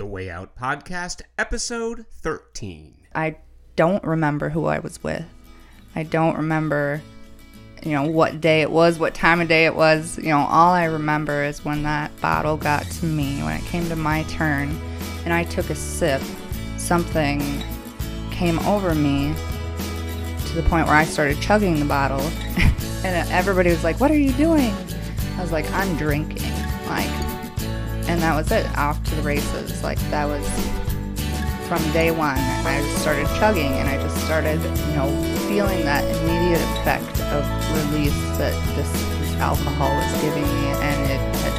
The Way Out Podcast, episode 13. I don't remember who I was with. I don't remember, you know, what day it was, what time of day it was. You know, all I remember is when that bottle got to me, when it came to my turn, and I took a sip, something came over me to the point where I started chugging the bottle. and everybody was like, What are you doing? I was like, I'm drinking. Like, and that was it. Off to the races. Like, that was from day one. I just started chugging and I just started, you know, feeling that immediate effect of release that this, this alcohol was giving me. And it, it,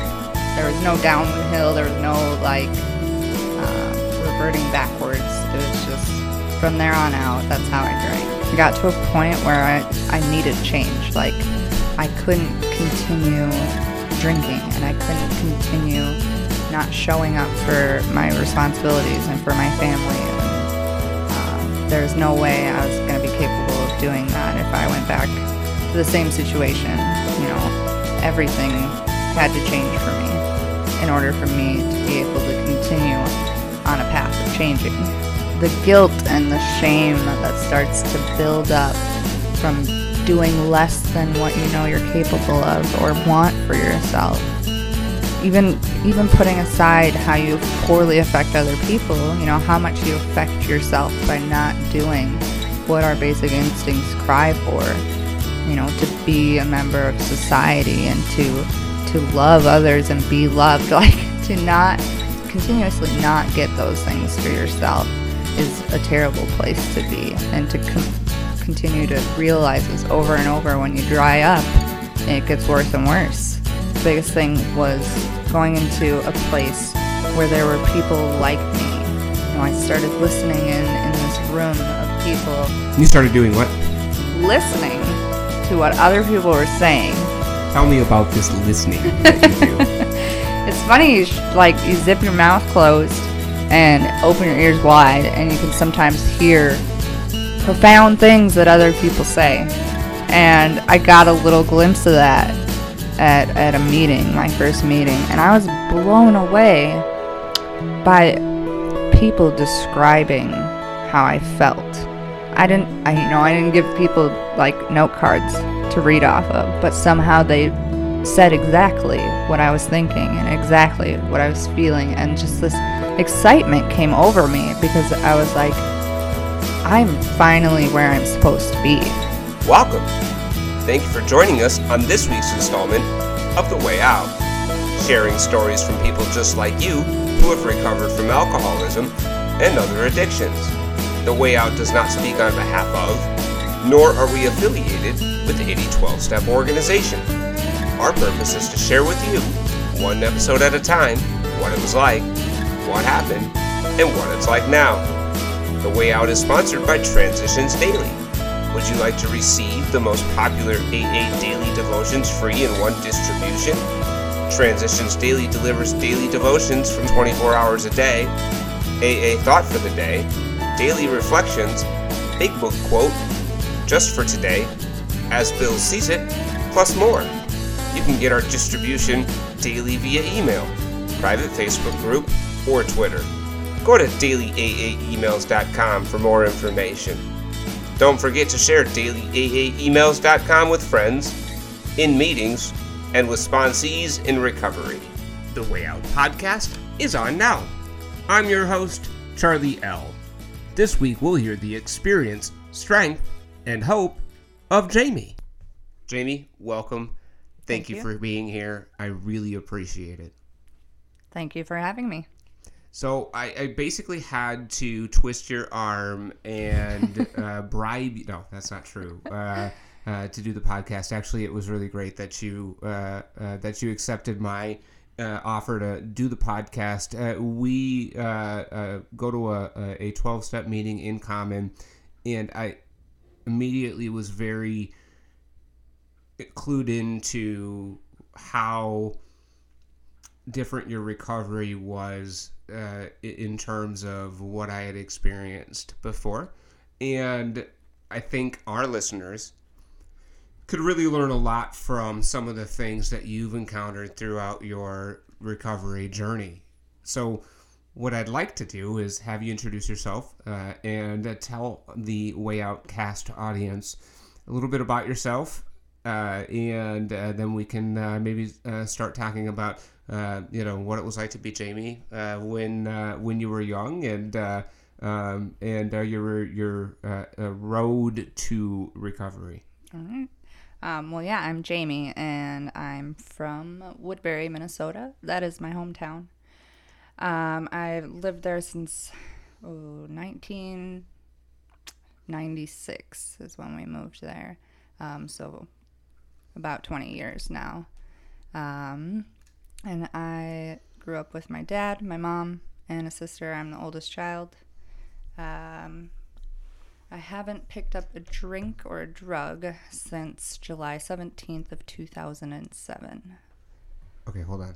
there was no downhill, there was no like uh, reverting backwards. It was just from there on out, that's how I drank. I got to a point where I, I needed change. Like, I couldn't continue drinking and I couldn't continue not showing up for my responsibilities and for my family. And um, there's no way I was going to be capable of doing that if I went back to the same situation. You know, everything had to change for me in order for me to be able to continue on a path of changing. The guilt and the shame that starts to build up from doing less than what you know you're capable of or want for yourself. Even even putting aside how you poorly affect other people, you know, how much you affect yourself by not doing what our basic instincts cry for. You know, to be a member of society and to to love others and be loved, like to not continuously not get those things for yourself is a terrible place to be and to continue to realize this over and over when you dry up it gets worse and worse. Biggest thing was going into a place where there were people like me. You know, I started listening in in this room of people. You started doing what? Listening to what other people were saying. Tell me about this listening that you do. it's funny, you sh- like you zip your mouth closed and open your ears wide, and you can sometimes hear profound things that other people say. And I got a little glimpse of that at, at a meeting, my first meeting, and I was blown away by people describing how I felt. I didn't, I, you know, I didn't give people like note cards to read off of, but somehow they said exactly what I was thinking and exactly what I was feeling, and just this excitement came over me because I was like, I'm finally where I'm supposed to be. Welcome. Thank you for joining us on this week's installment of The Way Out, sharing stories from people just like you who have recovered from alcoholism and other addictions. The Way Out does not speak on behalf of, nor are we affiliated with the 8012 Step organization. Our purpose is to share with you, one episode at a time, what it was like, what happened, and what it's like now. The Way Out is sponsored by Transitions Daily. Would you like to receive the most popular AA daily devotions free in one distribution? Transitions Daily delivers daily devotions from 24 hours a day, AA thought for the day, daily reflections, big book quote, just for today, as Bill sees it, plus more. You can get our distribution daily via email, private Facebook group, or Twitter. Go to dailyaaemails.com for more information. Don't forget to share dailyaaemails.com with friends, in meetings, and with sponsees in recovery. The Way Out podcast is on now. I'm your host, Charlie L. This week we'll hear the experience, strength, and hope of Jamie. Jamie, welcome. Thank, Thank you you. for being here. I really appreciate it. Thank you for having me. So I, I basically had to twist your arm and uh, bribe. you- No, that's not true. Uh, uh, to do the podcast. Actually, it was really great that you uh, uh, that you accepted my uh, offer to do the podcast. Uh, we uh, uh, go to a a twelve step meeting in common, and I immediately was very clued into how different your recovery was uh, in terms of what I had experienced before. And I think our listeners could really learn a lot from some of the things that you've encountered throughout your recovery journey. So, what I'd like to do is have you introduce yourself uh, and tell the Way Out cast audience a little bit about yourself, uh, and uh, then we can uh, maybe uh, start talking about you know what it was like to be Jamie when when you were young and um, and your your road to recovery. All right. Um, well, yeah, I'm Jamie, and I'm from Woodbury, Minnesota. That is my hometown. Um, I've lived there since oh, 1996 is when we moved there. Um, so about 20 years now. Um, and I grew up with my dad, my mom, and a sister. I'm the oldest child. Um, I haven't picked up a drink or a drug since July 17th of 2007. Okay, hold on.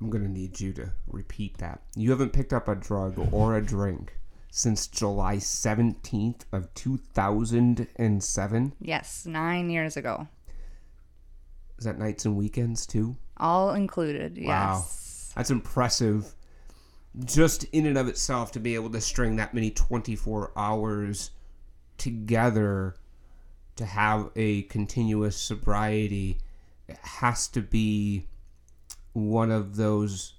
I'm going to need you to repeat that. You haven't picked up a drug or a drink since July 17th of 2007? Yes, 9 years ago. Is that nights and weekends too? All included. Yes. Wow. That's impressive just in and of itself to be able to string that many 24 hours together to have a continuous sobriety it has to be one of those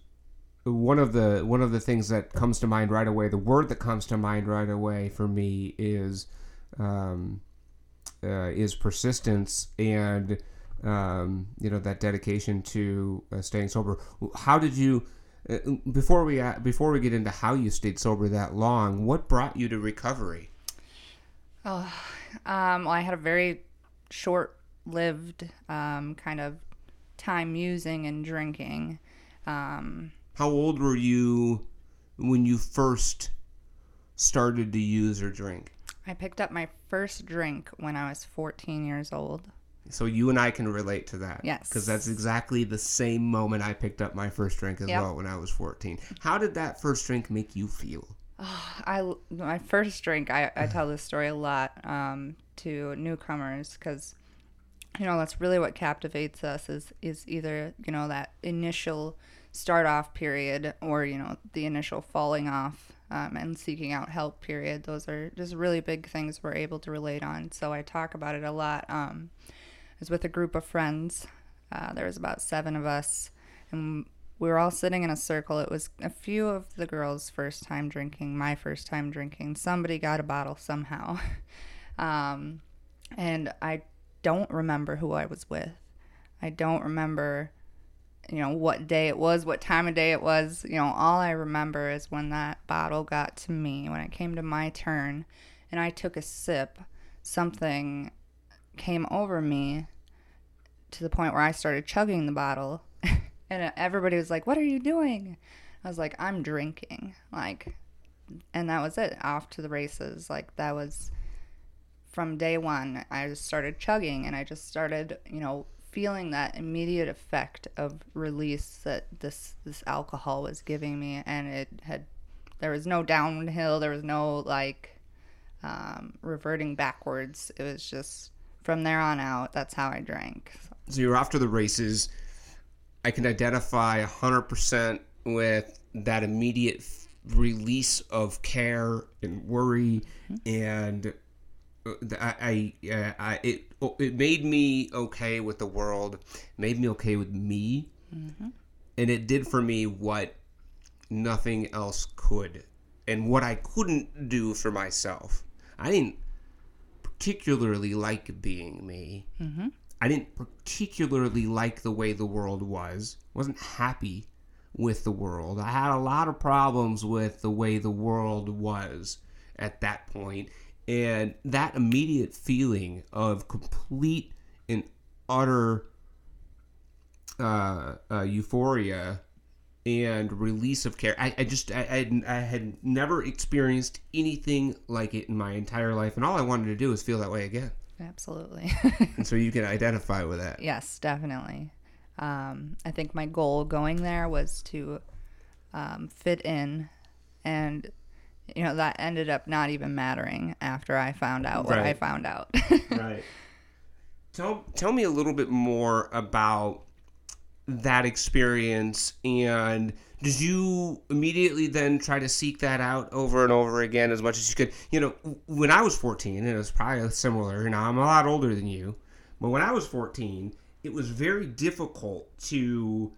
one of the one of the things that comes to mind right away the word that comes to mind right away for me is um, uh, is persistence and um, you know that dedication to uh, staying sober how did you uh, before we uh, before we get into how you stayed sober that long what brought you to recovery oh um, well i had a very short lived um, kind of time using and drinking. Um, How old were you when you first started to use or drink? I picked up my first drink when I was 14 years old. So you and I can relate to that. Yes. Because that's exactly the same moment I picked up my first drink as yep. well when I was 14. How did that first drink make you feel? Oh, I my first drink. I, I tell this story a lot um, to newcomers because you know that's really what captivates us is is either you know that initial start off period or you know the initial falling off um, and seeking out help period those are just really big things we're able to relate on so i talk about it a lot um, was with a group of friends. Uh, there was about seven of us and we were all sitting in a circle. It was a few of the girls first time drinking my first time drinking. Somebody got a bottle somehow. Um, and i don't remember who I was with. I don't remember, you know, what day it was, what time of day it was. You know, all I remember is when that bottle got to me, when it came to my turn, and I took a sip, something came over me to the point where I started chugging the bottle. and everybody was like, What are you doing? I was like, I'm drinking. Like, and that was it. Off to the races. Like, that was from day one, I just started chugging and I just started, you know, feeling that immediate effect of release that this this alcohol was giving me and it had there was no downhill there was no like um, reverting backwards it was just from there on out that's how i drank so, so you're after the races i can identify 100% with that immediate release of care and worry and I, I, uh, I, it, it made me okay with the world, made me okay with me, mm-hmm. and it did for me what nothing else could, and what I couldn't do for myself. I didn't particularly like being me. Mm-hmm. I didn't particularly like the way the world was. wasn't happy with the world. I had a lot of problems with the way the world was at that point and that immediate feeling of complete and utter uh, uh, euphoria and release of care. I, I just I, I, I had never experienced anything like it in my entire life, and all I wanted to do was feel that way again. Absolutely. and so you can identify with that. Yes, definitely. Um, I think my goal going there was to um, fit in and you know that ended up not even mattering after I found out what right. I found out. right. Tell tell me a little bit more about that experience and did you immediately then try to seek that out over and over again as much as you could? You know when i was 14 and it was probably similar you know i'm a lot older than you but when i was 14 it was very difficult to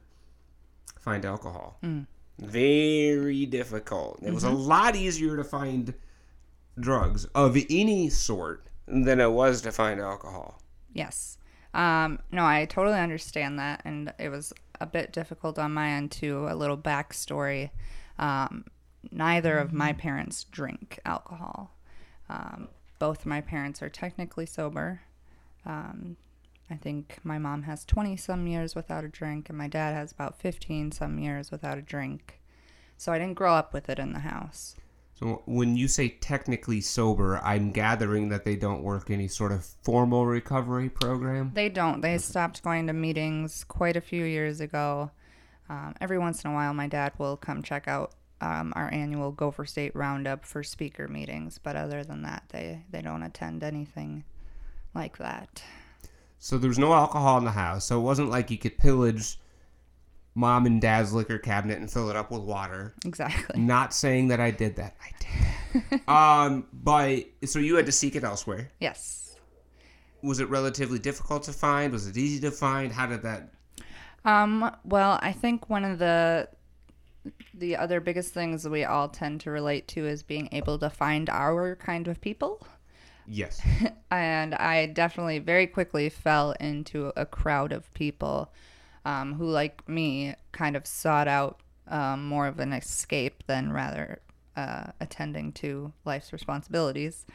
find alcohol. Hmm. Very difficult. It was a mm-hmm. lot easier to find drugs of any sort than it was to find alcohol. Yes. Um, no, I totally understand that. And it was a bit difficult on my end, too. A little backstory. Um, neither of my parents drink alcohol. Um, both my parents are technically sober. Um, I think my mom has 20 some years without a drink, and my dad has about 15 some years without a drink. So I didn't grow up with it in the house. So when you say technically sober, I'm gathering that they don't work any sort of formal recovery program. They don't. They stopped going to meetings quite a few years ago. Um, every once in a while, my dad will come check out um, our annual Gopher State Roundup for speaker meetings, but other than that, they, they don't attend anything like that. So there was no alcohol in the house. So it wasn't like you could pillage mom and dad's liquor cabinet and fill it up with water. Exactly. Not saying that I did that. I did. um, but so you had to seek it elsewhere. Yes. Was it relatively difficult to find? Was it easy to find? How did that? Um, well, I think one of the the other biggest things we all tend to relate to is being able to find our kind of people. Yes. and I definitely very quickly fell into a crowd of people um, who, like me, kind of sought out um, more of an escape than rather uh, attending to life's responsibilities.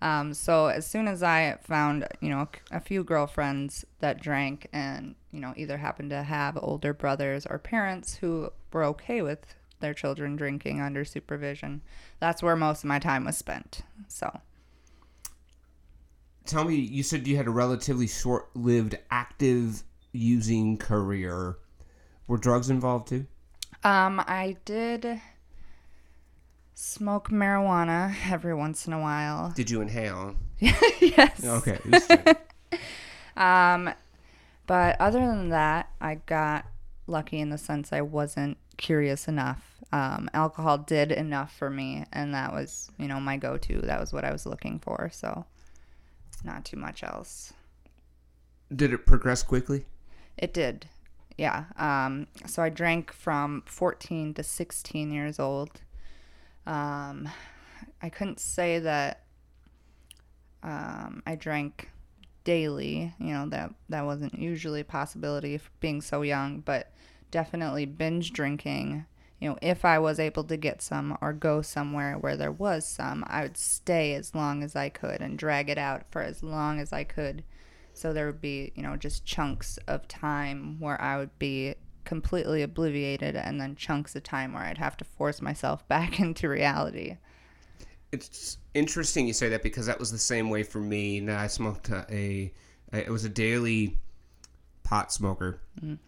Um, so as soon as I found, you know, a few girlfriends that drank and, you know, either happened to have older brothers or parents who were okay with their children drinking under supervision, that's where most of my time was spent. So. Tell me, you said you had a relatively short-lived active using career. Were drugs involved too? Um, I did smoke marijuana every once in a while. Did you inhale? yes. Okay. Um, but other than that, I got lucky in the sense I wasn't curious enough. Um, alcohol did enough for me, and that was, you know, my go-to. That was what I was looking for. So, not too much else. Did it progress quickly? It did. Yeah. Um, so I drank from 14 to 16 years old. Um, I couldn't say that um, I drank daily. You know that that wasn't usually a possibility being so young, but definitely binge drinking. You know, if I was able to get some or go somewhere where there was some, I would stay as long as I could and drag it out for as long as I could. So there would be, you know, just chunks of time where I would be completely obliviated and then chunks of time where I'd have to force myself back into reality. It's interesting you say that because that was the same way for me. Now I smoked a, a it was a daily pot smoker, mm.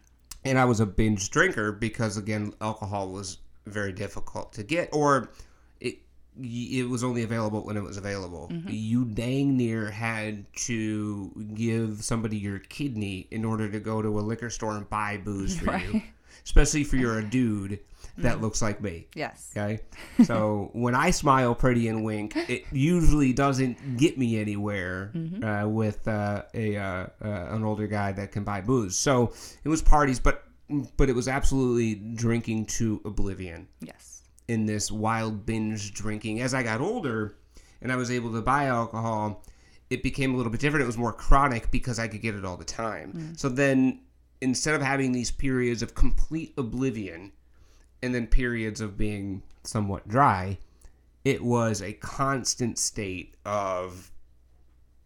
and I was a binge drinker because again alcohol was very difficult to get, or it was only available when it was available. You dang near had to give somebody your kidney in order to go to a liquor store and buy booze for you, especially if you're a dude that looks like me. Yes. Okay. So when I smile pretty and wink, it usually doesn't get me anywhere uh, with uh, a uh, uh, an older guy that can buy booze. So it was parties, but but it was absolutely drinking to oblivion Yes. In this wild binge drinking. As I got older and I was able to buy alcohol, it became a little bit different. It was more chronic because I could get it all the time. Mm. So then instead of having these periods of complete oblivion and then periods of being somewhat dry, it was a constant state of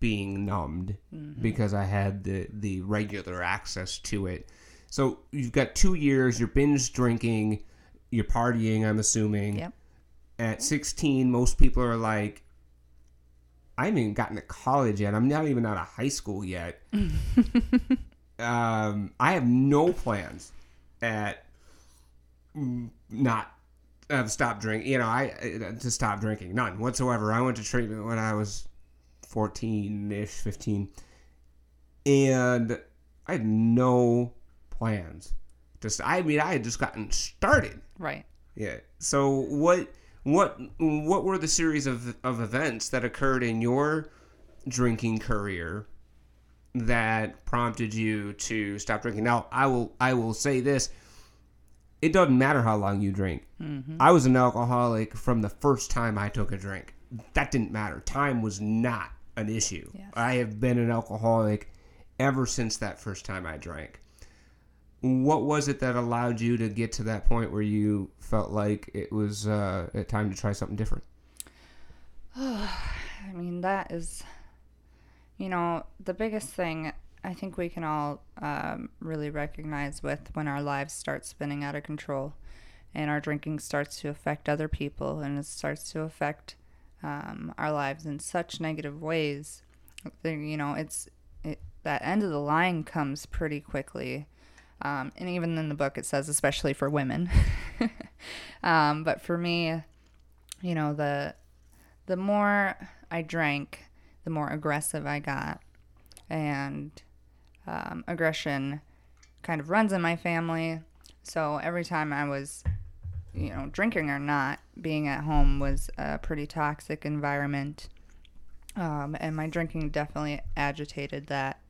being numbed mm-hmm. because I had the the regular access to it. So you've got two years, you're binge drinking, you're partying, I'm assuming. Yep. At 16, most people are like, I haven't even gotten to college yet. I'm not even out of high school yet. um, I have no plans at not uh, stop drinking. You know, I uh, to stop drinking, none whatsoever. I went to treatment when I was 14 ish, 15, and I had no plans Just I mean, I had just gotten started. Right. Yeah. So what what what were the series of of events that occurred in your drinking career that prompted you to stop drinking? Now, I will I will say this. It doesn't matter how long you drink. Mm-hmm. I was an alcoholic from the first time I took a drink. That didn't matter. Time was not an issue. Yes. I have been an alcoholic ever since that first time I drank. What was it that allowed you to get to that point where you felt like it was uh, time to try something different? I mean, that is, you know, the biggest thing I think we can all um, really recognize with when our lives start spinning out of control and our drinking starts to affect other people and it starts to affect um, our lives in such negative ways. You know, it's it, that end of the line comes pretty quickly. Um, and even in the book, it says, especially for women. um, but for me, you know, the the more I drank, the more aggressive I got. And um, aggression kind of runs in my family. So every time I was, you know, drinking or not, being at home was a pretty toxic environment. Um, and my drinking definitely agitated that.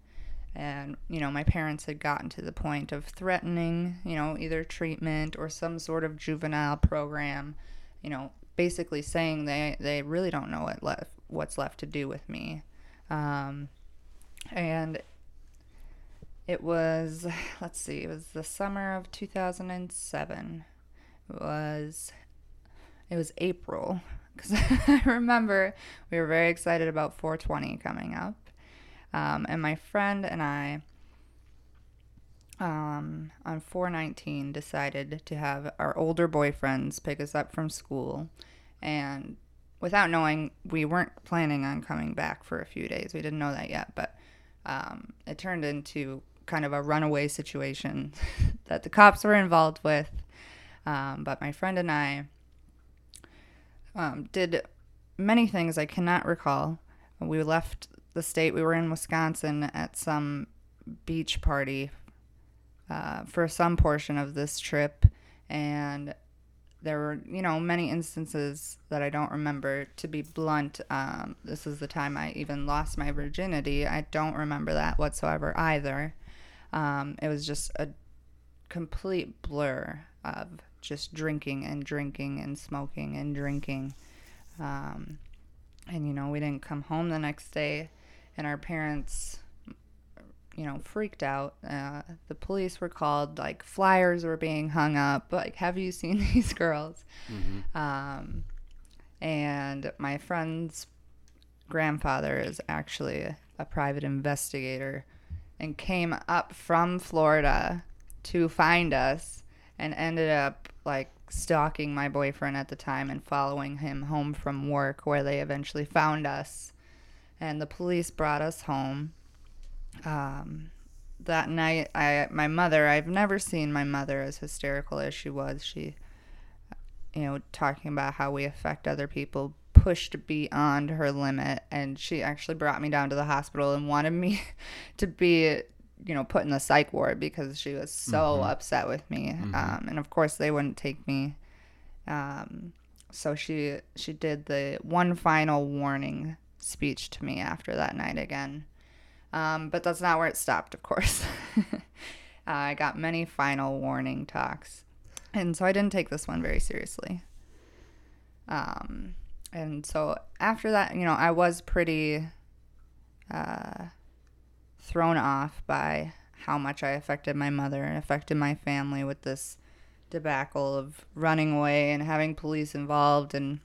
And, you know, my parents had gotten to the point of threatening, you know, either treatment or some sort of juvenile program, you know, basically saying they, they really don't know what left, what's left to do with me. Um, and it was, let's see, it was the summer of 2007. It was, it was April. Because I remember we were very excited about 420 coming up. Um, and my friend and I, um, on 419, decided to have our older boyfriends pick us up from school. And without knowing, we weren't planning on coming back for a few days. We didn't know that yet, but um, it turned into kind of a runaway situation that the cops were involved with. Um, but my friend and I um, did many things I cannot recall. We left the state. We were in Wisconsin at some beach party uh, for some portion of this trip, and there were, you know, many instances that I don't remember. To be blunt, um, this is the time I even lost my virginity. I don't remember that whatsoever either. Um, it was just a complete blur of just drinking and drinking and smoking and drinking. Um, and, you know, we didn't come home the next day, and our parents, you know, freaked out. Uh, the police were called, like, flyers were being hung up. Like, have you seen these girls? Um, and my friend's grandfather is actually a private investigator and came up from Florida to find us and ended up like stalking my boyfriend at the time and following him home from work where they eventually found us and the police brought us home. Um, that night i my mother i've never seen my mother as hysterical as she was she you know talking about how we affect other people pushed beyond her limit and she actually brought me down to the hospital and wanted me to be you know put in the psych ward because she was so upset with me. Um, and of course they wouldn't take me. Um, so she she did the one final warning speech to me after that night again. Um, but that's not where it stopped of course. Uh, i got many final warning talks. And so i didn't take this one very seriously. Um, and so after that, you know, I was pretty uh, thrown off by how much I affected my mother and affected my family with this debacle of running away and having police involved and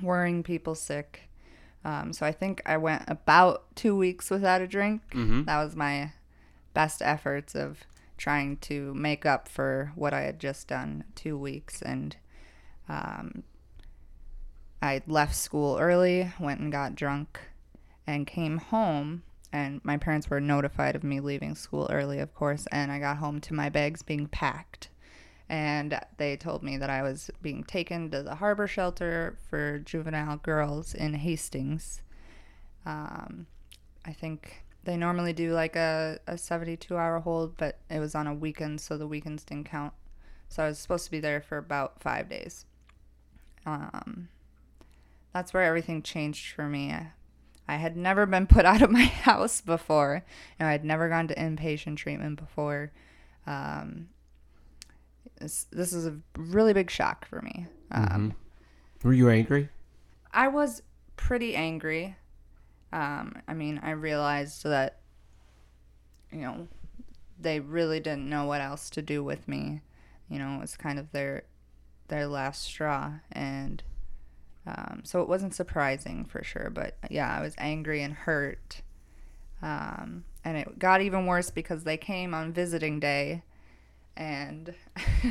worrying people sick. Um, so I think I went about two weeks without a drink. That was my best efforts of trying to make up for what I had just done two weeks and um, I left school early, went and got drunk, and came home. And my parents were notified of me leaving school early, of course. And I got home to my bags being packed. And they told me that I was being taken to the harbor shelter for juvenile girls in Hastings. Um, I think they normally do like a, a 72 hour hold, but it was on a weekend, so the weekends didn't count. So I was supposed to be there for about five days. Um, that's where everything changed for me. I had never been put out of my house before, and I had never gone to inpatient treatment before. Um, this, this is a really big shock for me. Um, Were you angry? I was pretty angry. Um, I mean, I realized that, you know, they really didn't know what else to do with me. You know, it was kind of their their last straw, and um, so it wasn't surprising for sure. But yeah, I was angry and hurt. Um, and it got even worse because they came on visiting day, and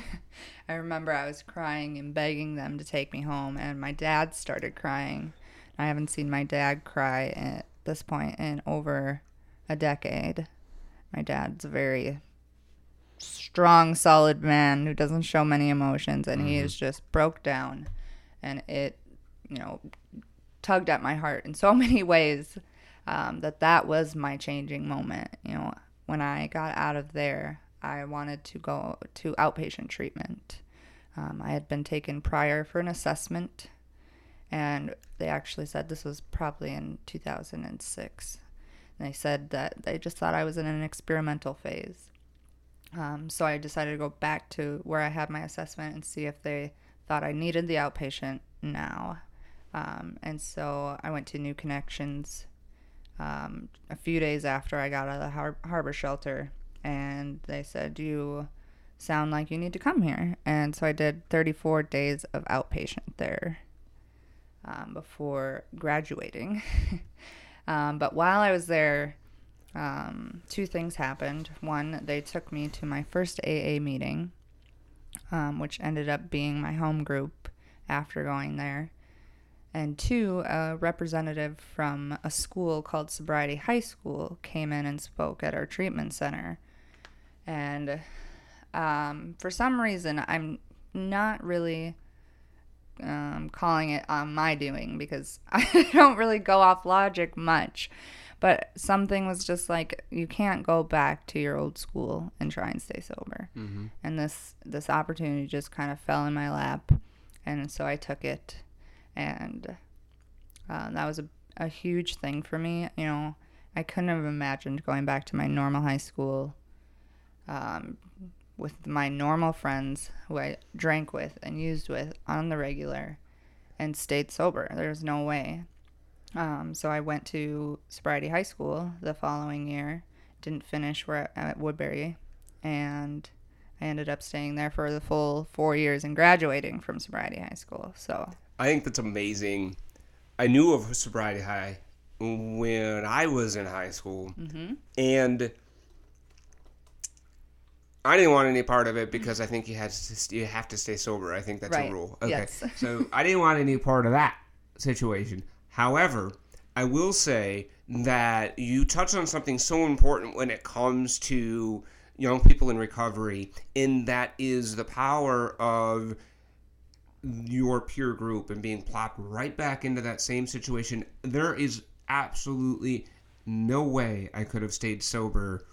I remember I was crying and begging them to take me home, and my dad started crying. I haven't seen my dad cry at this point in over a decade. My dad's a very strong, solid man who doesn't show many emotions, and he is just broke down, and it, you know, tugged at my heart in so many ways um, that that was my changing moment. You know, when I got out of there, I wanted to go to outpatient treatment. Um, I had been taken prior for an assessment, and they actually said this was probably in 2006. And they said that they just thought I was in an experimental phase. Um, so I decided to go back to where I had my assessment and see if they thought I needed the outpatient now. Um, and so I went to New Connections um, a few days after I got out of the har- harbor shelter, and they said, You sound like you need to come here. And so I did 34 days of outpatient there um, before graduating. um, but while I was there, um, two things happened. One, they took me to my first AA meeting, um, which ended up being my home group after going there. And two, a representative from a school called Sobriety High School came in and spoke at our treatment center. And um, for some reason, I'm not really um, calling it on my doing because I don't really go off logic much. But something was just like you can't go back to your old school and try and stay sober. Mm-hmm. And this this opportunity just kind of fell in my lap, and so I took it, and uh, that was a a huge thing for me. You know, I couldn't have imagined going back to my normal high school. Um, with my normal friends who I drank with and used with on the regular and stayed sober. There's no way. Um, so I went to Sobriety High School the following year, didn't finish where at Woodbury, and I ended up staying there for the full four years and graduating from Sobriety High School. So I think that's amazing. I knew of Sobriety High when I was in high school, and I didn't want any part of it because I think you had to you have to stay sober. I think that's Right. a rule. Okay, Yes. so I didn't want any part of that situation. However, I will say that you touched on something so important when it comes to young people in recovery, and that is the power of your peer group and being plopped right back into that same situation. There is absolutely no way I could have stayed sober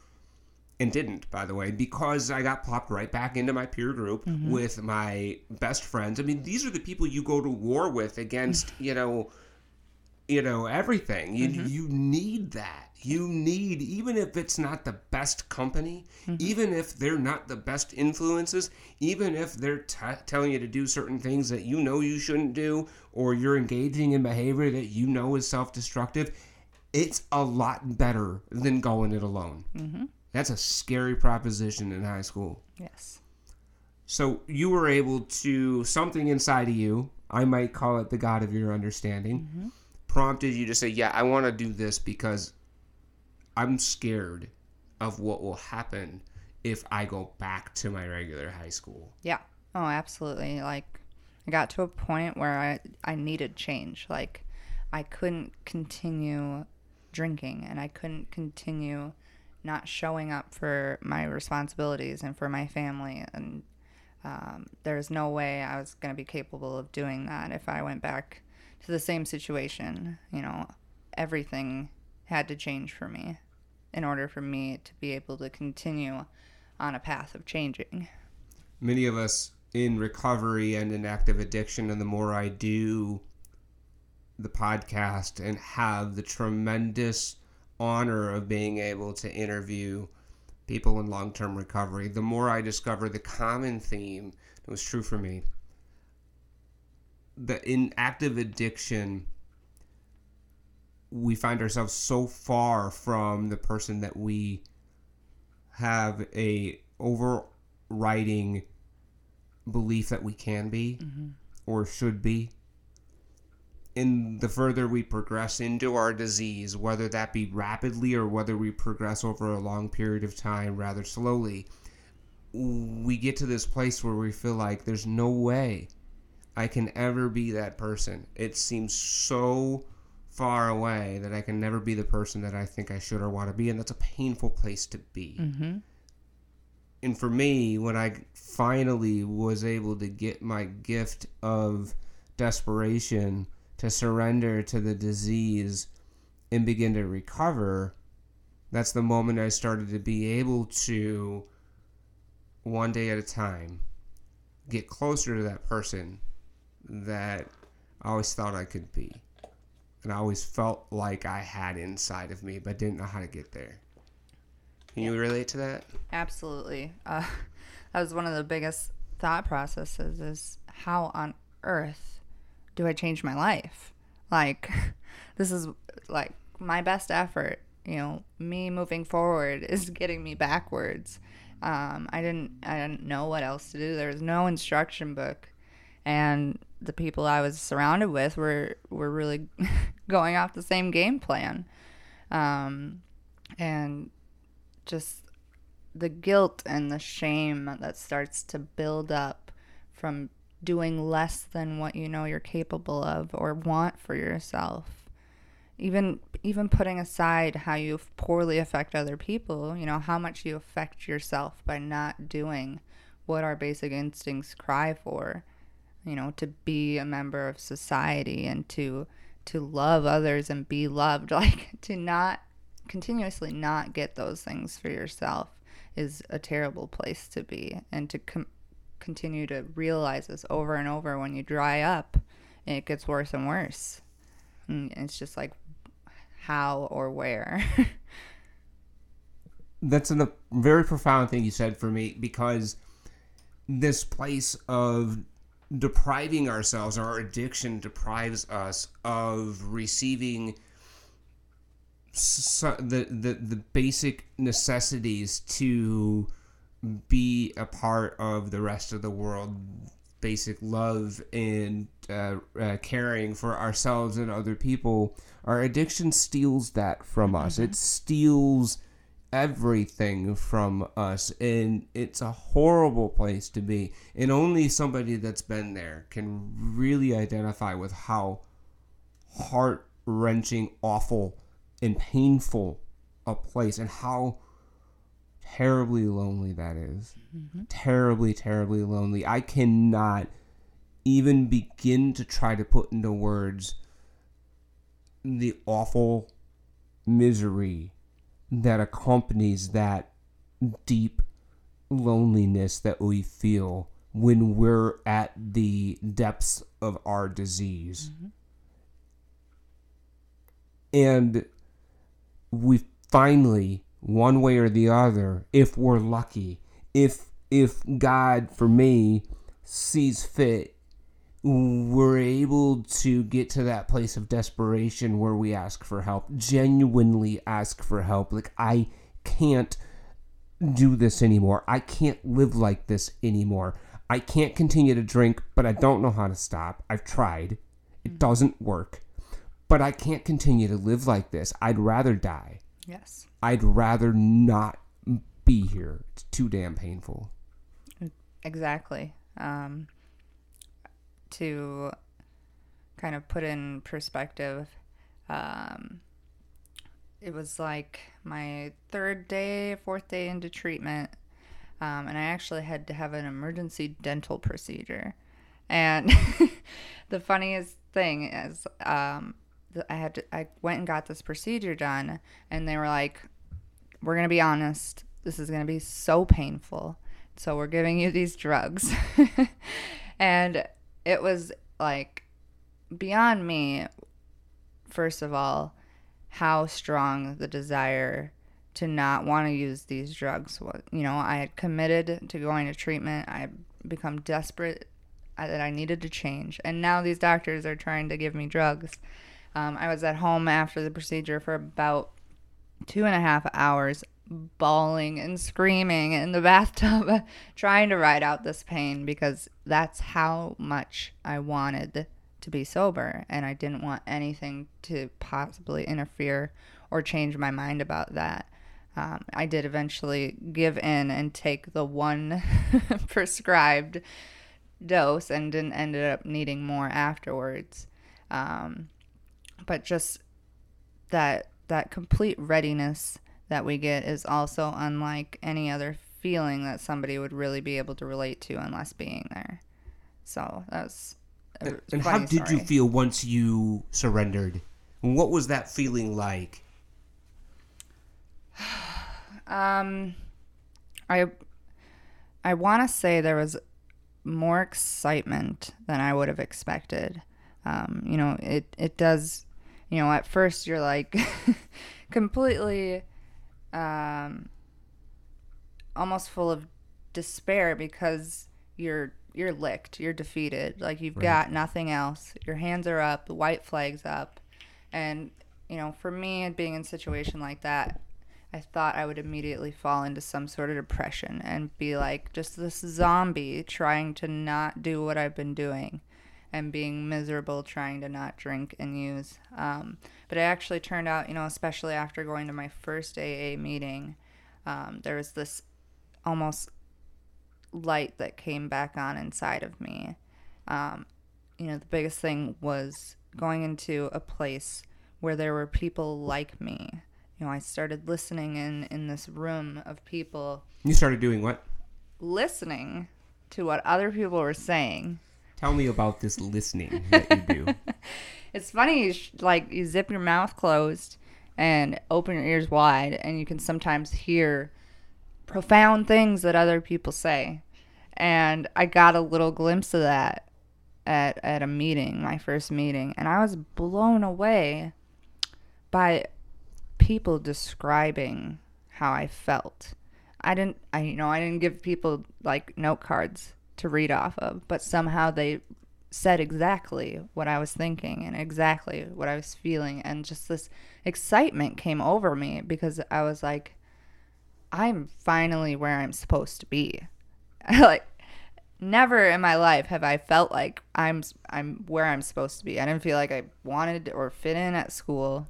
and didn't, by the way, because I got plopped right back into my peer group mm-hmm. with my best friends. I mean, these are the people you go to war with against, you know, you know everything. You mm-hmm. you need that. You need even if it's not the best company, mm-hmm. even if they're not the best influences, even if they're t- telling you to do certain things that you know you shouldn't do, or you're engaging in behavior that you know is self-destructive. It's a lot better than going it alone. That's a scary proposition in high school. yes, So you were able to something inside of you, I might call it the God of your understanding, mm-hmm. prompted you to say, "Yeah, I want to do this because I'm scared of what will happen if I go back to my regular high school." yeah, oh, absolutely. Like I got to a point where I I needed change. Like I couldn't continue drinking, and I couldn't continue not showing up for my responsibilities and for my family and um, there's no way I was going to be capable of doing that if I went back to the same situation. You know, everything had to change for me. in order for me to be able to continue on a path of changing. Many of us in recovery and in active addiction, and the more I do the podcast and have the tremendous honor of being able to interview people in long term recovery, the more I discover the common theme that was true for me. That in active addiction, we find ourselves so far from the person that we have a overriding belief that we can be mm-hmm. or should be in the further we progress into our disease, whether that be rapidly or whether we progress over a long period of time rather slowly, we get to this place where we feel like there's no way I can ever be that person. It seems so far away that I can never be the person that I think I should or want to be, and that's a painful place to be. Mm-hmm. And for me, when I finally was able to get my gift of desperation to surrender to the disease and begin to recover, that's the moment I started to be able to, one day at a time, get closer to that person that I always thought I could be. And I always felt like I had inside of me, but didn't know how to get there. Can you relate to that? Absolutely. Uh, that was one of the biggest thought processes is how on earth do I change my life? Like, this is like my best effort. You know, me moving forward is getting me backwards. Um, I didn't I didn't know what else to do. There was no instruction book, and the people I was surrounded with were were really going off the same game plan, um, and just the guilt and the shame that starts to build up from doing less than what you know you're capable of or want for yourself. Even even putting aside how you poorly affect other people, you know, how much you affect yourself by not doing what our basic instincts cry for, you know, to be a member of society and to to love others and be loved, like to not continuously not get those things for yourself is a terrible place to be and to com- continue to realize this over and over when you dry up it gets worse and worse. And it's just like how or where? That's a very profound thing you said for me because this place of depriving ourselves our addiction deprives us of receiving the, the the basic necessities to be a part of the rest of the world basic love and uh, uh, caring for ourselves and other people our addiction steals that from us mm-hmm. it steals everything from us and it's a horrible place to be and only somebody that's been there can really identify with how heart-wrenching awful and painful a place and how terribly lonely that is. Mm-hmm. Terribly, terribly lonely. I cannot even begin to try to put into words the awful misery that accompanies that deep loneliness that we feel when we're at the depths of our disease. Mm-hmm. And we finally one way or the other if we're lucky if if god for me sees fit we're able to get to that place of desperation where we ask for help genuinely ask for help. Like i can't do this anymore. I can't live like this anymore. I can't continue to drink but i don't know how to stop. I've tried. It mm-hmm. doesn't work. But i can't continue to live like this. I'd rather die. Yes I'd rather not be here. It's too damn painful. Exactly. Um, to kind of put in perspective, um, it was like my third day, fourth day into treatment, um, and I actually had to have an emergency dental procedure. And the funniest thing is, um, I had to, I went and got this procedure done, and they were like, we're to be honest. This is to be so painful. So we're giving you these drugs. and it was like beyond me, first of all, how strong the desire to not want to use these drugs was. You know, I had committed to going to treatment. I had become desperate uh, that I needed to change. And now these doctors are trying to give me drugs. Um, I was at home after the procedure for about two and a half hours, bawling and screaming in the bathtub, trying to ride out this pain because that's how much I wanted to be sober. And I didn't want anything to possibly interfere or change my mind about that. Um, I did eventually give in and take the one prescribed dose and didn't ended up needing more afterwards. Um, but just that that complete readiness that we get is also unlike any other feeling that somebody would really be able to relate to unless being there. So that's. And, and how did story. you feel once you surrendered? What was that feeling like? um, I I want to say there was more excitement than I would have expected. Um, you know, it it does. You know, at first you're like completely, um, almost full of despair because you're you're licked, you're defeated. Like you've right. got nothing else. Your hands are up, the white flag's up, and you know, for me, being in a situation like that, I thought I would immediately fall into some sort of depression and be like just this zombie trying to not do what I've been doing and being miserable trying to not drink and use. Um, but it actually turned out, you know, especially after going to my first AA meeting, um, there was this almost light that came back on inside of me. Um, you know, the biggest thing was going into a place where there were people like me you know, I started listening in in this room of people. You started doing what? Listening to what other people were saying. Tell me about this listening that you do. it's funny, like you zip your mouth closed and open your ears wide, and you can sometimes hear profound things that other people say. And I got a little glimpse of that at at a meeting, my first meeting, and I was blown away by people describing how I felt. I didn't I you know, I didn't give people like note cards to read off of, but somehow they said exactly what I was thinking and exactly what I was feeling and just this excitement came over me because I was like I'm finally where I'm supposed to be. like never in my life have I felt like I'm I'm where I'm supposed to be. I didn't feel like I wanted or fit in at school.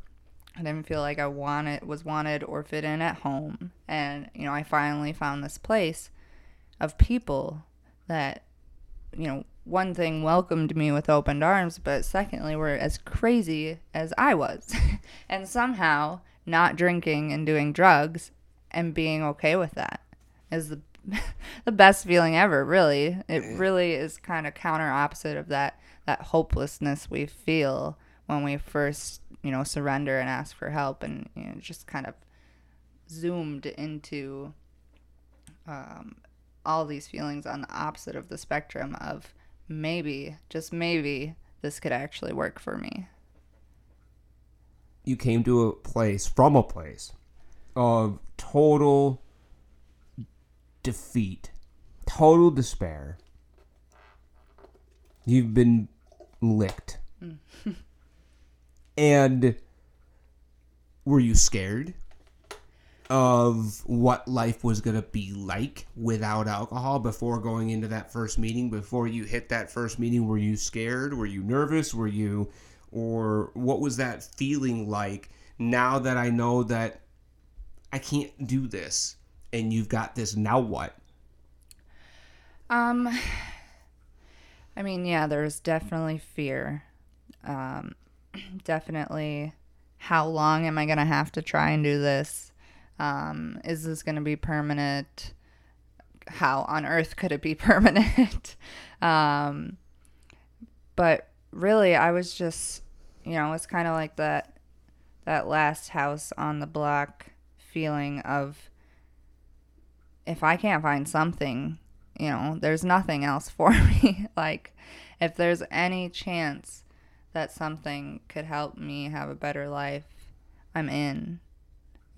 I didn't feel like I wanted was wanted or fit in at home. And, you know, I finally found this place of people that, you know, one thing welcomed me with opened arms, but secondly were as crazy as I was. and somehow not drinking and doing drugs and being okay with that is the the best feeling ever, really. It really is kind of counter opposite of that that hopelessness we feel when we first you know, surrender and ask for help and you know, just kind of zoomed into um, all these feelings on the opposite of the spectrum of maybe, just maybe, this could actually work for me. You came to a place, from a place of total defeat, total despair. You've been licked. Mm. And were you scared of what life was going to be like without alcohol before going into that first meeting? Before you hit that first meeting, were you scared? Were you nervous? Were you, or what was that feeling like now that I know that I can't do this and you've got this, now what? Um, I mean, yeah, there's definitely fear. Um, definitely how long am I going to have to try and do this? Um, is this going to be permanent? How on earth could it be permanent? um, but really, I was just, you know, it's kind of like that that last house on the block feeling of if I can't find something, you know, there's nothing else for me. like, if there's any chance that something could help me have a better life, I'm in,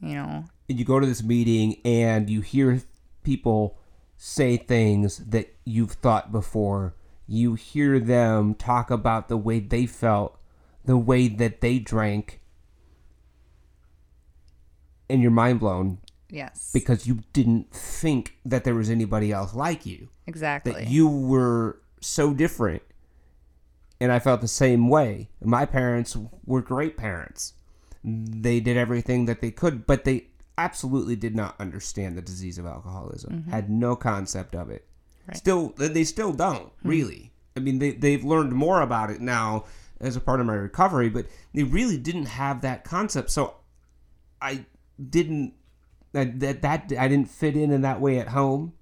you know. And you go to this meeting and you hear people say things that you've thought before. You hear them talk about the way they felt, the way that they drank, and you're mind blown Yes. because you didn't think that there was anybody else like you. exactly. That you were so different. And I felt the same way. My parents were great parents. They did everything that they could, but they absolutely did not understand the disease of alcoholism. Had no concept of it. Right. Still they still don't, really. I mean they they've learned more about it now as a part of my recovery, but they really didn't have that concept. So I didn't that that, that I didn't fit in in that way at home.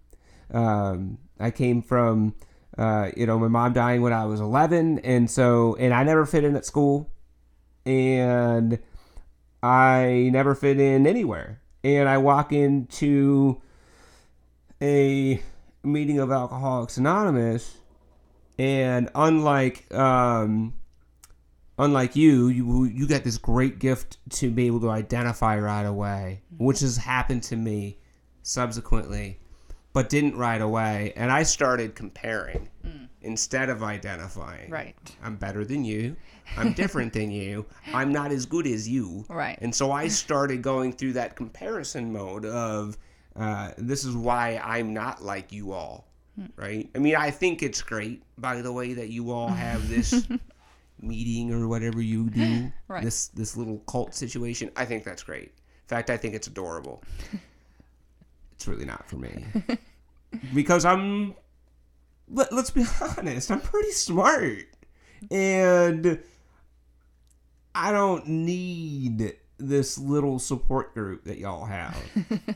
Um, I came from uh, you know my mom dying when I was 11, and so and I never fit in at school, and I never fit in anywhere. And I walk into a meeting of Alcoholics Anonymous, and unlike um, unlike you, you you got this great gift to be able to identify right away, which has happened to me subsequently, but didn't right away. And I started comparing instead of identifying. Right. I'm better than you. I'm different than you. I'm not as good as you. Right. And so I started going through that comparison mode of uh, this is why I'm not like you all. Right? I mean, I think it's great, by the way, that you all have this meeting or whatever you do. Right. This this little cult situation. I think that's great. In fact, I think it's adorable. it's really not for me. because I'm let, let's be honest, I'm pretty smart. And I don't need this little support group that y'all have.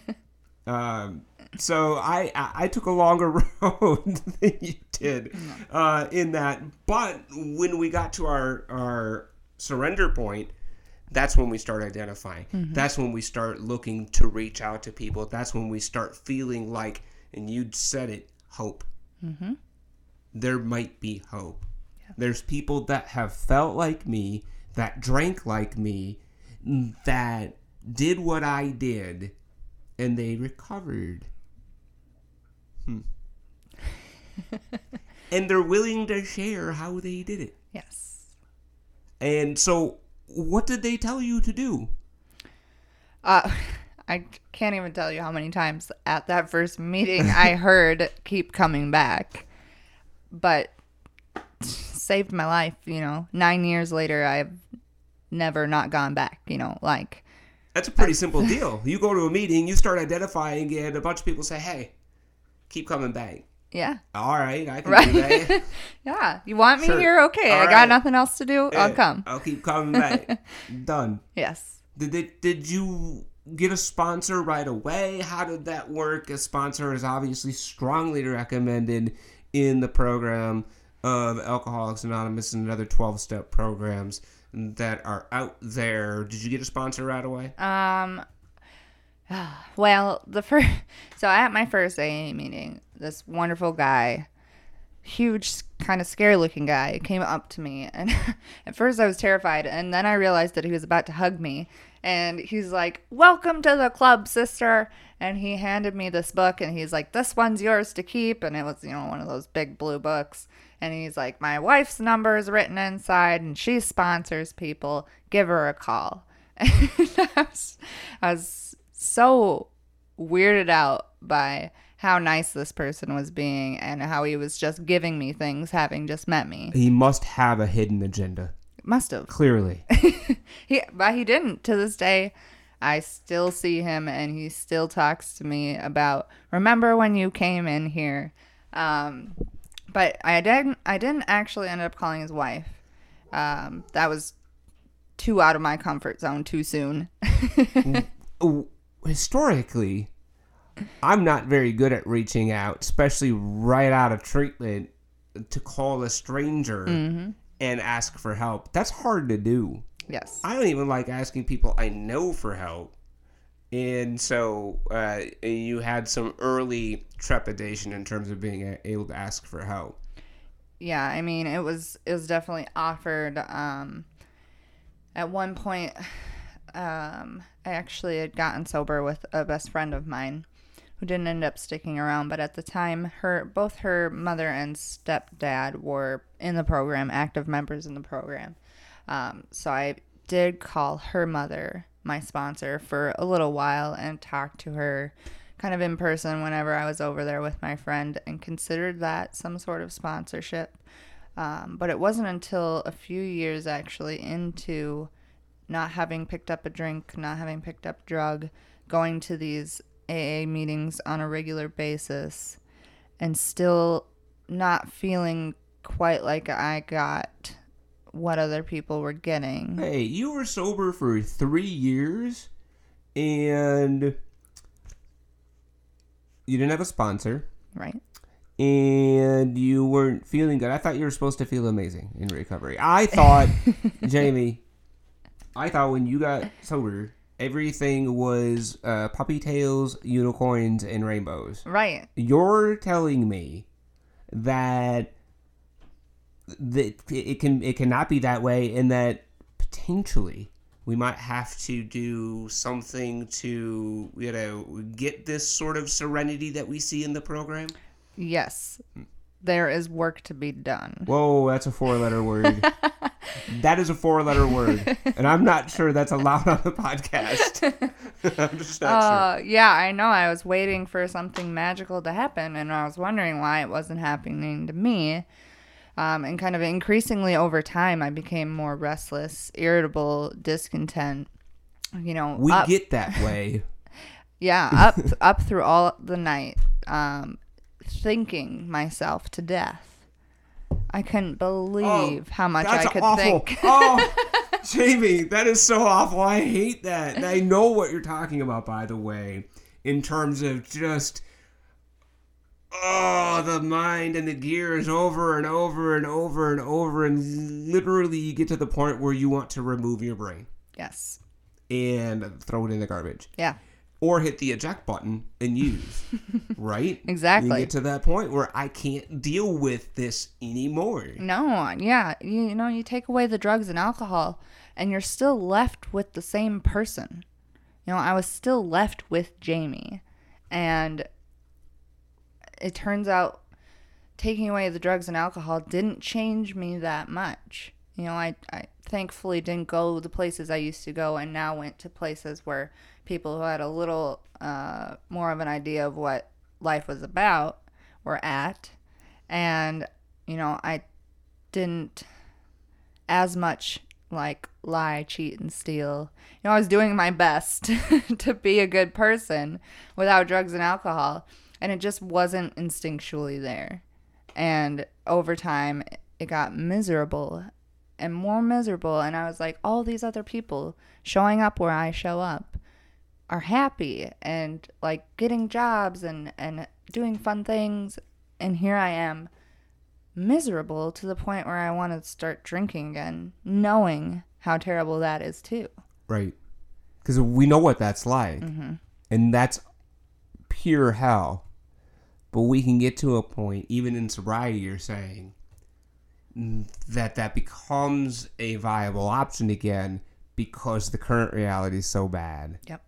um, so I, I I took a longer road than you did uh, in that. But when we got to our our surrender point, that's when we start identifying. That's when we start looking to reach out to people. That's when we start feeling like, and you said it, hope. There might be hope. There's people that have felt like me, that drank like me, that did what I did, and they recovered. Hmm. and they're willing to share how they did it. yes. And so, what did they tell you to do? Uh, I can't even tell you how many times at that first meeting I heard keep coming back. But saved my life, you know. 9 years later I've never not gone back, you know, like That's a pretty simple deal. You go to a meeting, you start identifying, and a bunch of people say, "Hey, keep coming back." Yeah. All right, I can do Right. that. yeah, you want me Sure. here? Okay. All I right. got nothing else to do. I'll come. I'll keep coming back. Done. Yes. Did they, did you get a sponsor right away? How did that work? A sponsor is obviously strongly recommended in the program of Alcoholics Anonymous and other 12 step programs that are out there. Did you get a sponsor right away? Um. Well, the first so at my first AA meeting, this wonderful guy, huge, kind of scary looking guy, came up to me, and at first I was terrified, and then I realized that he was about to hug me, and he's like, "Welcome to the club, sister," and he handed me this book, and he's like, "This one's yours to keep," and it was you know one of those big blue books. And he's like, My wife's number is written inside and she sponsors people. Give her a call. And I was, I was so weirded out by how nice this person was being and how he was just giving me things having just met me. He must have a hidden agenda. Must have. Clearly. He, but he didn't. To this day, I still see him and he still talks to me about remember when you came in here. Um, but I didn't. I didn't actually end up calling his wife. Um, that was too out of my comfort zone too soon. Historically, I'm not very good at reaching out, especially right out of treatment, to call a stranger and ask for help. That's hard to do. yes. I don't even like asking people I know for help. And so uh, you had some early trepidation in terms of being able to ask for help. yeah i mean it was it was definitely offered um at one point um i actually had gotten sober with a best friend of mine who didn't end up sticking around but at the time her both her mother and stepdad were in the program active members in the program um, so i did call her mother my sponsor for a little while and talked to her kind of in person whenever I was over there with my friend and considered that some sort of sponsorship. Um, but it wasn't until a few years actually into not having picked up a drink, not having picked up drug, going to these AA meetings on a regular basis, and still not feeling quite like I got what other people were getting. Hey, you were sober for three years, and you didn't have a sponsor, Right? and you weren't feeling good. I thought you were supposed to feel amazing in recovery. I thought, Jamie, I thought when you got sober, everything was uh, puppy tails, unicorns, and rainbows. Right. You're telling me that that it can it cannot be that way, and that potentially we might have to do something to you know get this sort of serenity that we see in the program. Yes. There is work to be done. Whoa, that's a four-letter word. that is a four-letter word, and I'm not sure that's allowed on the podcast. I'm just not sure. Uh, yeah, I know. I was waiting for something magical to happen, and I was wondering why it wasn't happening to me. Um, and kind of increasingly over time, I became more restless, irritable, discontent. You know, We up, get that way. yeah, up up through all the night, um, thinking myself to death. I couldn't oh, believe how much I could awful. think. oh, Jamie, that is so awful. I hate that. And I know what you're talking about, by the way, in terms of just oh the mind and the gears over and over and over and over and literally you get to the point where you want to remove your brain yes. and throw it in the garbage Yeah. Or hit the eject button and use right Exactly. you get to that point where i can't deal with this anymore No, yeah, you, you know, you take away the drugs and alcohol, and you're still left with the same person. You know, I was still left with Jamie, and it turns out taking away the drugs and alcohol didn't change me that much. You know, I, I thankfully didn't go the places I used to go, and now went to places where people who had a little uh, more of an idea of what life was about were at. And, you know, I didn't as much like lie, cheat, and steal. You know, I was doing my best to be a good person without drugs and alcohol, and it just wasn't instinctually there. And over time, it got miserable and more miserable. And I was like, all these other people showing up where I show up are happy and like getting jobs and, and doing fun things. And here I am miserable to the point where I want to start drinking again, knowing how terrible that is too. Right. Because we know what that's like. Mm-hmm. And that's pure hell. But we can get to a point, even in sobriety, you're saying, that that becomes a viable option again because the current reality is so bad. Yep.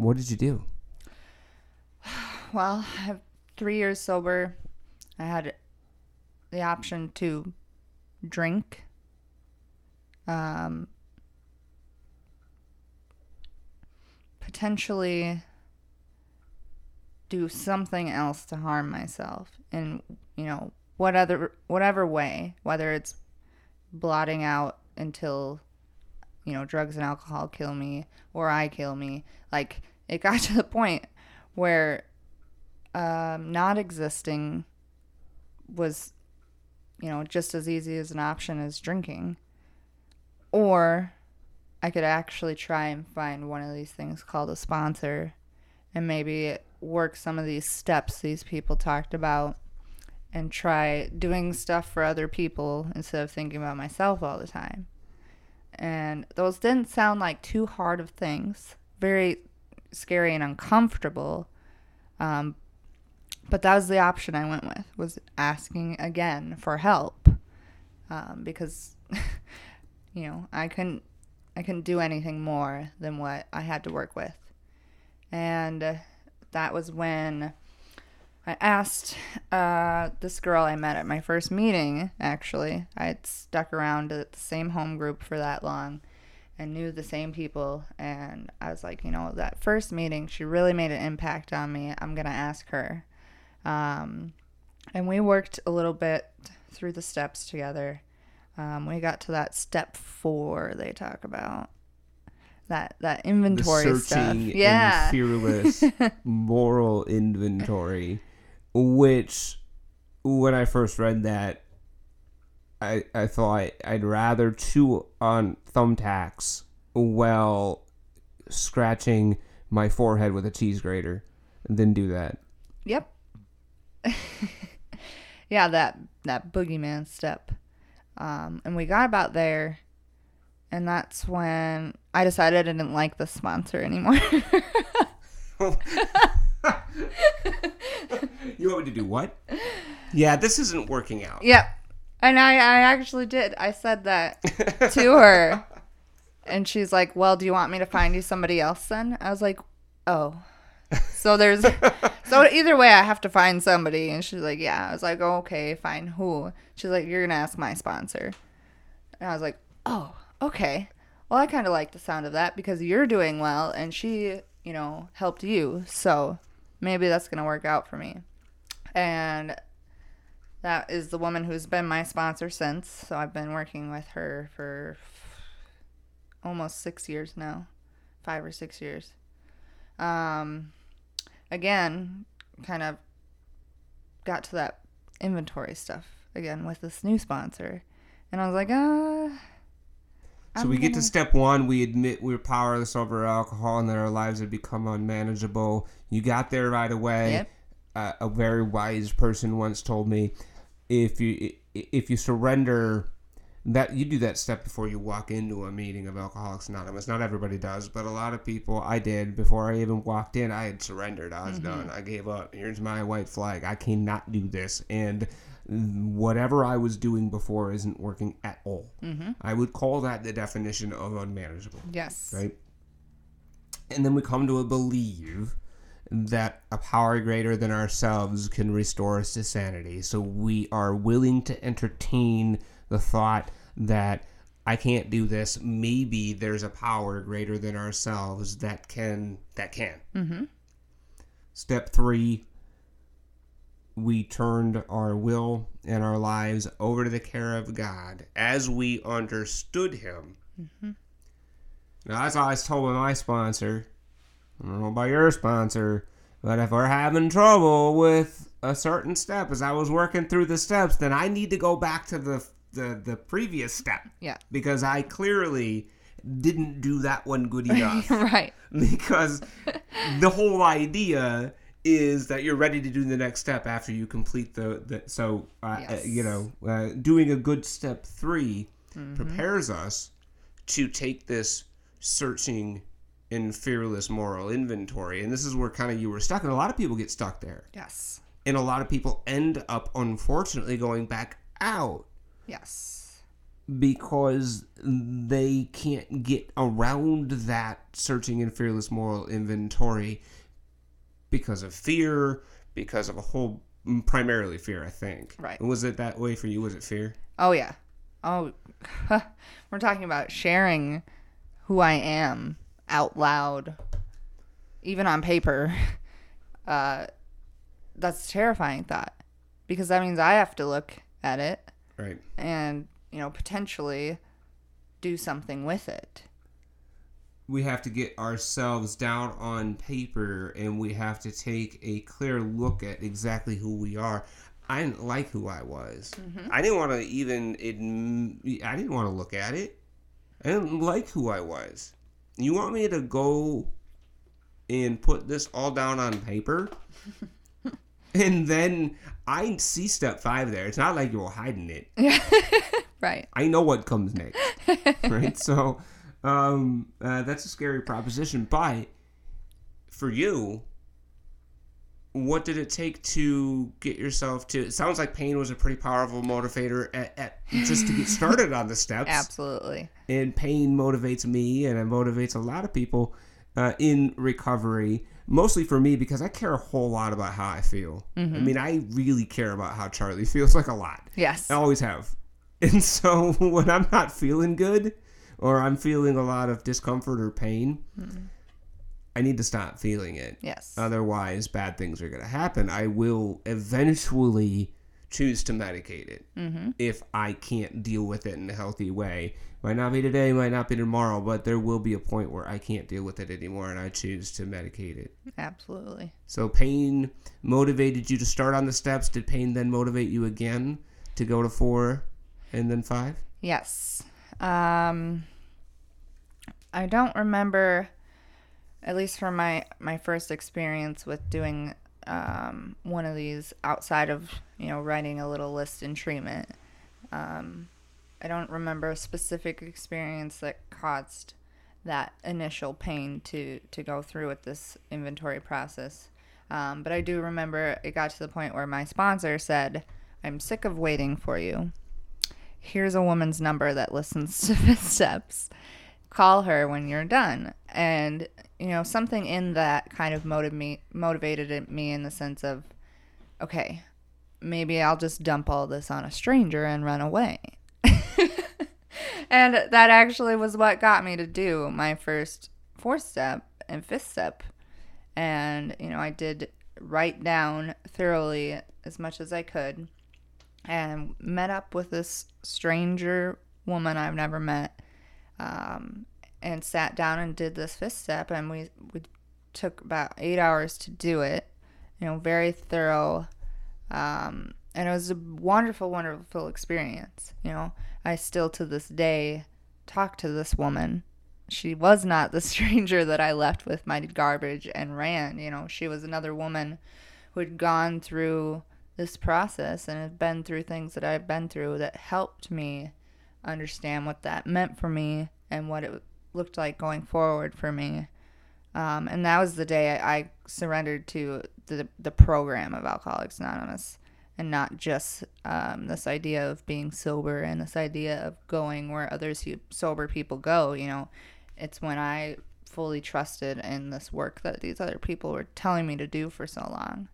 What did you do? Well, I have three years sober. I had the option to drink. Um, potentially do something else to harm myself in you know what other whatever way whether it's blotting out until you know drugs and alcohol kill me or i kill me like it got to the point where um, not existing was you know just as easy as an option as drinking or i could actually try and find one of these things called a sponsor and maybe work some of these steps these people talked about and try doing stuff for other people instead of thinking about myself all the time. And those didn't sound like too hard of things. Very scary and uncomfortable. Um, but that was the option I went with was asking again for help um, because you know I couldn't I couldn't do anything more than what I had to work with, and that was when I asked uh, this girl I met at my first meeting. Actually, I had stuck around at the same home group for that long and knew the same people. And I was like, you know, that first meeting, she really made an impact on me. I'm going to ask her. Um, and we worked a little bit through the steps together. Um, we got to that step four they talk about. That, that inventory stuff. searching Yeah. fearless moral inventory, which when I first read that, I I thought I'd rather chew on thumbtacks while scratching my forehead with a cheese grater than do that. Yep. yeah, that that boogeyman step. Um, and we got about there, and that's when I decided I didn't like the sponsor anymore. You want me to do what? Yeah, this isn't working out. yep. And I, I actually did. I said that to her. And she's like, Well, do you want me to find you somebody else then? I was like, Oh. So there's so either way I have to find somebody and she's like, Yeah. I was like, oh, okay, fine. Who? She's like, You're gonna ask my sponsor. And I was like, Oh, okay. Well I kinda like the sound of that because you're doing well and she, you know, helped you. So maybe that's gonna work out for me. And that is the woman who's been my sponsor since. So I've been working with her for almost six years now, five or six years. Um, again, kind of got to that inventory stuff again with this new sponsor, and I was like, ah. So we get to gonna- step one. We admit we're powerless over alcohol and that our lives have become unmanageable. You got there right away. Yep. Uh, a very wise person once told me, if you if you surrender, that you do that step before you walk into a meeting of Alcoholics Anonymous. Not everybody does, but a lot of people. I did before I even walked in. I had surrendered. I was mm-hmm. done. I gave up. Here's my white flag. I cannot do this. And whatever I was doing before isn't working at all. Mm-hmm. I would call that the definition of unmanageable, Yes. right? And then we come to a believe that a power greater than ourselves can restore us to sanity. So we are willing to entertain the thought that I can't do this. Maybe there's a power greater than ourselves that can that can. Mm-hmm. Step three, we turned our will and our lives over to the care of God as we understood Him. Now, that's all I was told by my sponsor. I don't know about your sponsor, but if we're having trouble with a certain step as I was working through the steps, then I need to go back to the the, the previous step Yeah. because I clearly didn't do that one good enough right. because the whole idea is that you're ready to do the next step after you complete the, the so uh, uh, you know uh, doing a good step 3 prepares us to take this searching and fearless moral inventory and this is where kind of you were stuck and a lot of people get stuck there Yes. and a lot of people end up unfortunately going back out Yes. because they can't get around that searching and fearless moral inventory because of fear, because of a whole mm, primarily fear, I think. Right. Was it that way for you? Was it fear? Oh yeah. Oh, we're talking about sharing who I am out loud, even on paper. Uh, that's a terrifying thought because that means I have to look at it Right. and you know potentially do something with it. We have to get ourselves down on paper and we have to take a clear look at exactly who we are. I didn't like who I was. I didn't want to even adm- I didn't want to look at it. I didn't like who I was. You want me to go and put this all down on paper? and then I see step five there. It's not like you're hiding it. Right. I know what comes next. right? So um, uh, that's a scary proposition. But for you, what did it take to get yourself to? It sounds like pain was a pretty powerful motivator at, at just to get started on the steps. Absolutely. And pain motivates me, and it motivates a lot of people uh, in recovery. Mostly for me because I care a whole lot about how I feel. I mean, I really care about how Charlie feels like a lot. Yes. I always have. And so when I'm not feeling good or I'm feeling a lot of discomfort or pain, I need to stop feeling it. Yes. Otherwise, bad things are going to happen. I will eventually choose to medicate it if I can't deal with it in a healthy way. Might not be today, might not be tomorrow, but there will be a point where I can't deal with it anymore and I choose to medicate it. Absolutely. So pain motivated you to start on the steps. Did pain then motivate you again to go to four and then five? Yes. Um, I don't remember, at least from my my first experience with doing um, one of these outside of you know writing a little list in treatment. Um, I don't remember a specific experience that caused that initial pain to to go through with this inventory process. Um, but I do remember it got to the point where my sponsor said, "I'm sick of waiting for you." here's a woman's number that listens to fifth steps call her when you're done. And you know something in that kind of motiv- me, motivated me in the sense of okay maybe i'll just dump all this on a stranger and run away. And that actually was what got me to do my first fourth step and fifth step. And you know i did write down thoroughly as much as i could and met up with this stranger woman I've never met, um, and sat down and did this fifth step, and we we took about eight hours to do it. You know, very thorough, um, and it was a wonderful, wonderful experience. You know, I still to this day talk to this woman. She was not the stranger that I left with my garbage and ran. You know, she was another woman who had gone through this process and had been through things that I've been through that helped me understand what that meant for me and what it looked like going forward for me. Um, and that was the day I, I surrendered to the the program of Alcoholics Anonymous, and not just um, this idea of being sober and this idea of going where others sober people go. You know, it's when I fully trusted in this work that these other people were telling me to do for so long.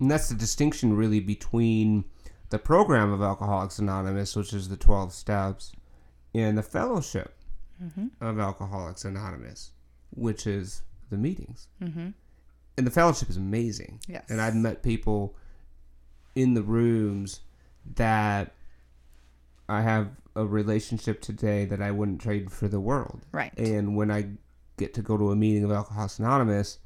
And that's the distinction really between the program of Alcoholics Anonymous, which is the 12 steps, and the fellowship of Alcoholics Anonymous, which is the meetings. Mm-hmm. And the fellowship is amazing. Yes. And I've met people in the rooms that I have a relationship today that I wouldn't trade for the world. Right. And when I get to go to a meeting of Alcoholics Anonymous,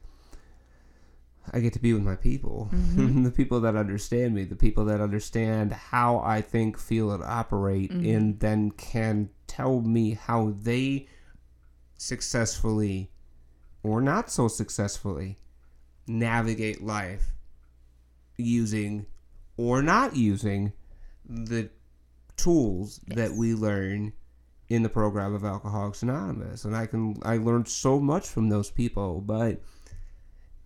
I get to be with my people, mm-hmm. the people that understand me, the people that understand how I think, feel, and operate, mm-hmm. and then can tell me how they successfully or not so successfully navigate life using or not using the tools that we learn in the program of Alcoholics Anonymous. And I can I learned so much from those people, but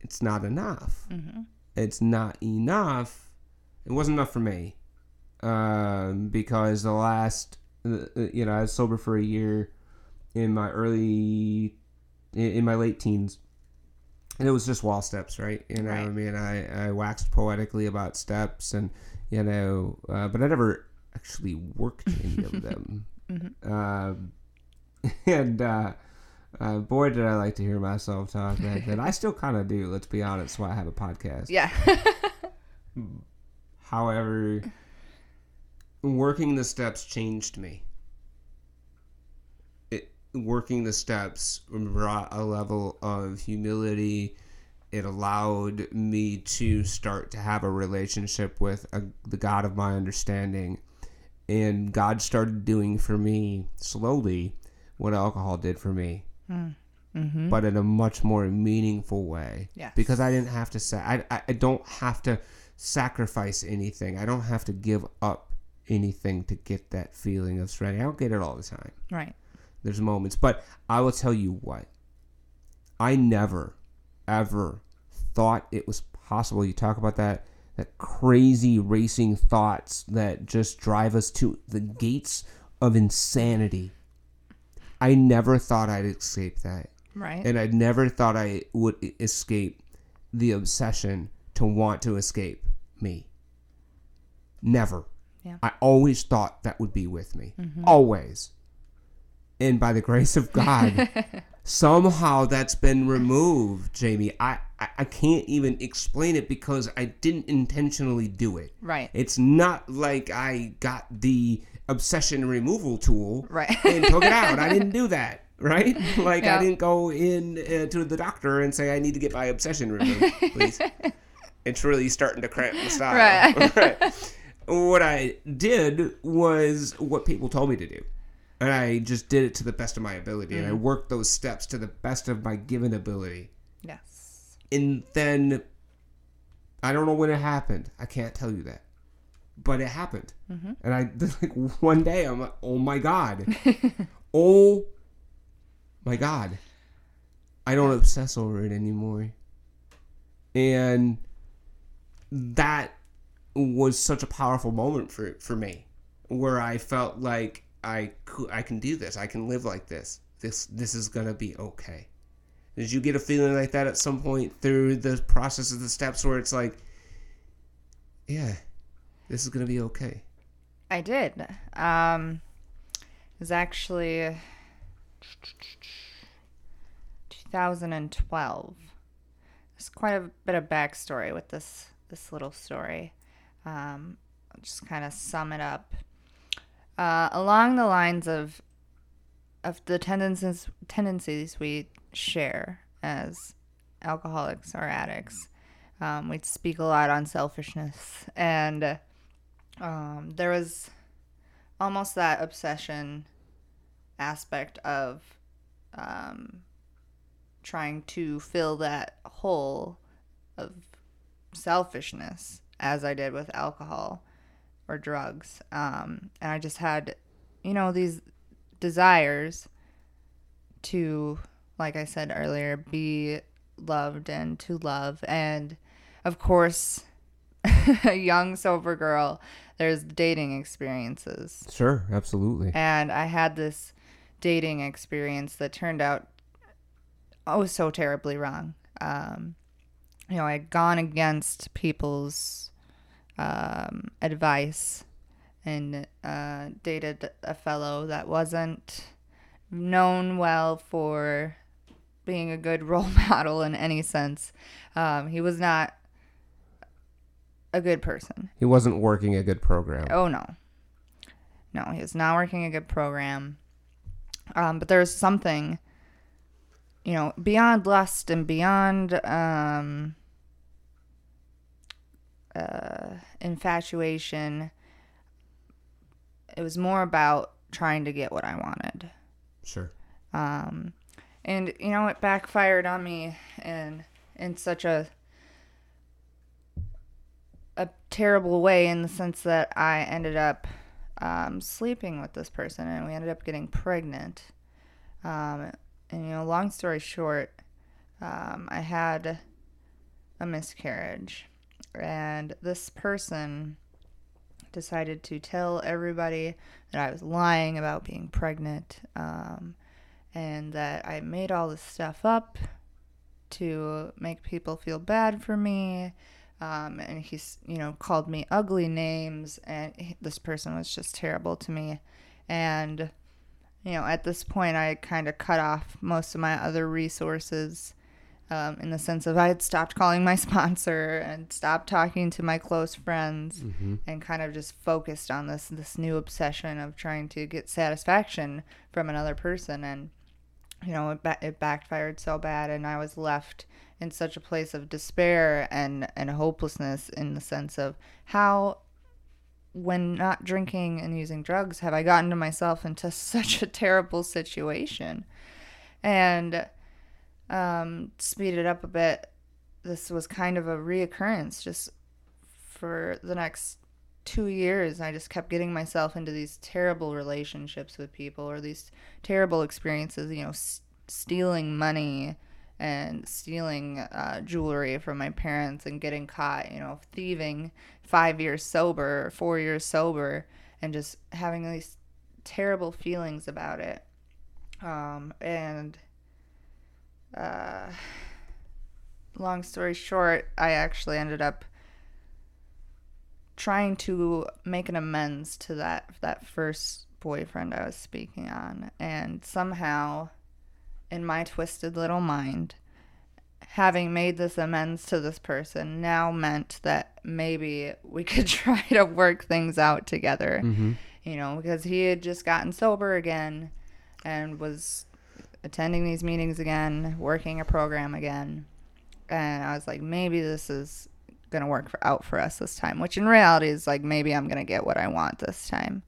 it's not enough. It's not enough. It wasn't enough for me um, because the last, uh, uh, you know, I was sober for a year in my early, in, my late teens, and it was just wall steps, right? You know, I mean, I I waxed poetically about steps, and you know, uh, but I never actually worked any of them. Um, and uh, uh, boy, did I like to hear myself talk back then. I still kind of do. Let's be honest. Why I have a podcast. Yeah. However, working the steps changed me. It working the steps brought a level of humility. It allowed me to start to have a relationship with a, the God of my understanding, and God started doing for me slowly what alcohol did for me, Mm-hmm. Mm-hmm. but in a much more meaningful way. Yes. Because I didn't have to say I, I I don't have to sacrifice anything. I don't have to give up anything to get that feeling of serenity. I don't get it all the time. right. There's moments, but I will tell you what. I never ever thought it was possible. You talk about that that crazy racing thoughts that just drive us to the gates of insanity. I never thought I'd escape that. Right. And I never thought I would escape the obsession to want to escape me. Never. Yeah. I always thought that would be with me. Mm-hmm. Always. And by the grace of God, somehow that's been removed, Jamie. I, I, I can't even explain it because I didn't intentionally do it. Right. It's not like I got the obsession removal tool Right. and took it out. I didn't do that. Right? Like Yeah. I didn't go in uh, to the doctor and say I need to get my obsession removed, please. it's really starting to cramp the style. Right. right. What I did was what people told me to do. And I just did it to the best of my ability. And I worked those steps to the best of my given ability. yes. And then I don't know when it happened. I can't tell you that. But it happened. Mm-hmm. And I like one day I'm like, oh my God. oh my God. I don't obsess over it anymore. And that was such a powerful moment for for me where I felt like I cou- I can do this. I can live like this. This this is going to be okay. Did you get a feeling like that at some point through the process of the steps where it's like yeah, this is going to be okay. I did. Um, it was actually 2012. There's quite a bit of backstory with this this little story. Um, I'll just kind of sum it up. Uh, along the lines of of the tendencies tendencies we share as alcoholics or addicts, um, we speak a lot on selfishness and um, there was almost that obsession aspect of um, trying to fill that hole of selfishness as I did with alcohol or drugs. Um, and I just had, you know, these desires to, like I said earlier, be loved and to love. And of course, a young sober girl, there's dating experiences. Sure, absolutely. And I had this dating experience that turned out oh so terribly wrong. Um, you know, I had gone against people's um, advice and uh, dated a fellow that wasn't known well for being a good role model in any sense. Um, he was not a good person. He wasn't working a good program. Oh no, no, he was not working a good program. Um, but there's something, you know, beyond lust and beyond um, uh, infatuation. It was more about trying to get what I wanted. Sure. Um, and you know, it backfired on me and in such a a terrible way in the sense that I ended up um, sleeping with this person and we ended up getting pregnant. Um, and you know, long story short, um, I had a miscarriage, and this person decided to tell everybody that I was lying about being pregnant, um, and that I made all this stuff up to make people feel bad for me. Um, and he's, you know, called me ugly names, and he- this person was just terrible to me. And, you know, at this point, I kind of cut off most of my other resources um, in the sense of I had stopped calling my sponsor and stopped talking to my close friends and kind of just focused on this this new obsession of trying to get satisfaction from another person and you know it, ba- it backfired so bad and I was left in such a place of despair and and hopelessness in the sense of how when not drinking and using drugs have I gotten to myself into such a terrible situation and um, speed it up a bit, this was kind of a reoccurrence just for the next two years. I just kept getting myself into these terrible relationships with people or these terrible experiences, you know, s- stealing money and stealing uh, jewelry from my parents and getting caught, you know, thieving five years sober, four years sober, and just having these terrible feelings about it. Um, and uh, long story short, I actually ended up trying to make an amends to that that first boyfriend I was speaking on, and somehow, in my twisted little mind, having made this amends to this person now meant that maybe we could try to work things out together. Mm-hmm. You know, because he had just gotten sober again and was attending these meetings again, working a program again. And I was like, maybe this is going to work for, out for us this time, which in reality is like, maybe I'm going to get what I want this time.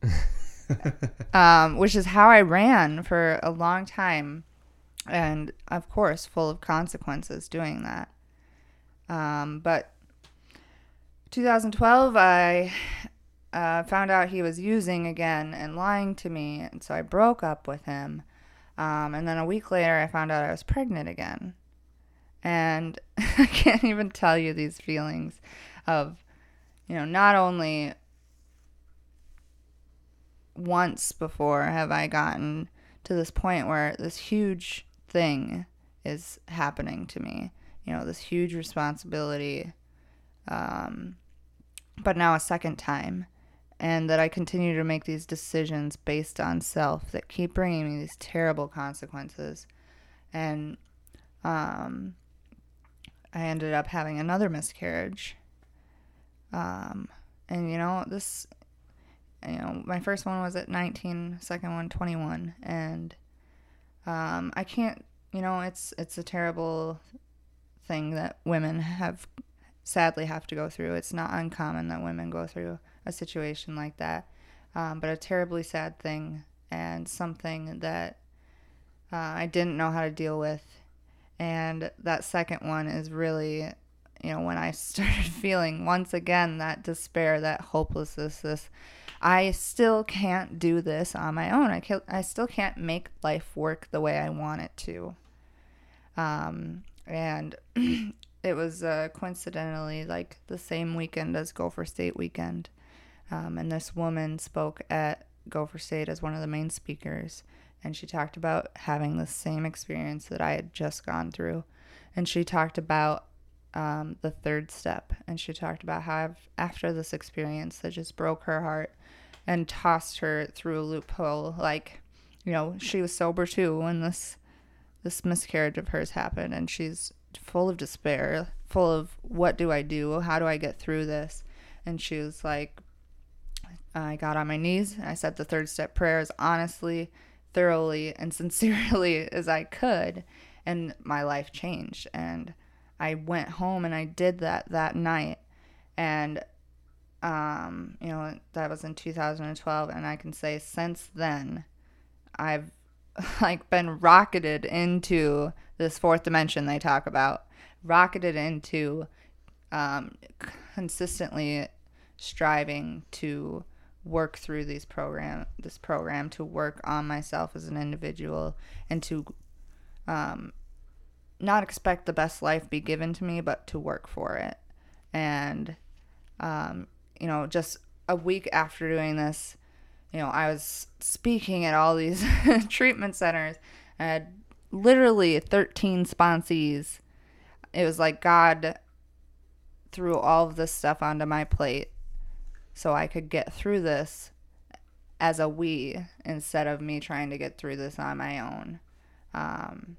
um, which is how I ran for a long time. And of course, full of consequences doing that. Um, but 2012, I uh, found out he was using again and lying to me. And so I broke up with him. Um, and then a week later, I found out I was pregnant again. And I can't even tell you these feelings of, you know, not only once before have I gotten to this point where this huge thing is happening to me, you know, this huge responsibility. Um, but now a second time and that I continue to make these decisions based on self that keep bringing me these terrible consequences. And um, I ended up having another miscarriage. Um, and you know, this, you know, my first one was at 19, second one 21, and um, I can't, you know, it's it's a terrible thing that women have sadly have to go through. It's not uncommon that women go through a situation like that, um, but a terribly sad thing and something that uh, I didn't know how to deal with. And that second one is really, you know, when I started feeling once again that despair, that hopelessness, this, I still can't do this on my own. I, can, I still can't make life work the way I want it to. Um, and it was uh, coincidentally like the same weekend as Gopher State weekend. Um, and this woman spoke at Gopher State as one of the main speakers. And she talked about having the same experience that I had just gone through. And she talked about um, the third step. And she talked about how after this experience that just broke her heart and tossed her through a loophole, like, you know, she was sober too when this this miscarriage of hers happened and she's full of despair, full of what do I do? How do I get through this? And she was like, I got on my knees. I said the third step prayer as honestly, thoroughly, and sincerely as I could. And my life changed. And I went home and I did that that night. And, um, you know, that was in 2012. And I can say since then, I've like been rocketed into this fourth dimension they talk about, rocketed into um, consistently striving to work through these program this program to work on myself as an individual and to um, not expect the best life be given to me but to work for it and um, you know just a week after doing this you know i was speaking at all these treatment centers i had literally 13 sponsees it was like god threw all of this stuff onto my plate so I could get through this as a we instead of me trying to get through this on my own. Um,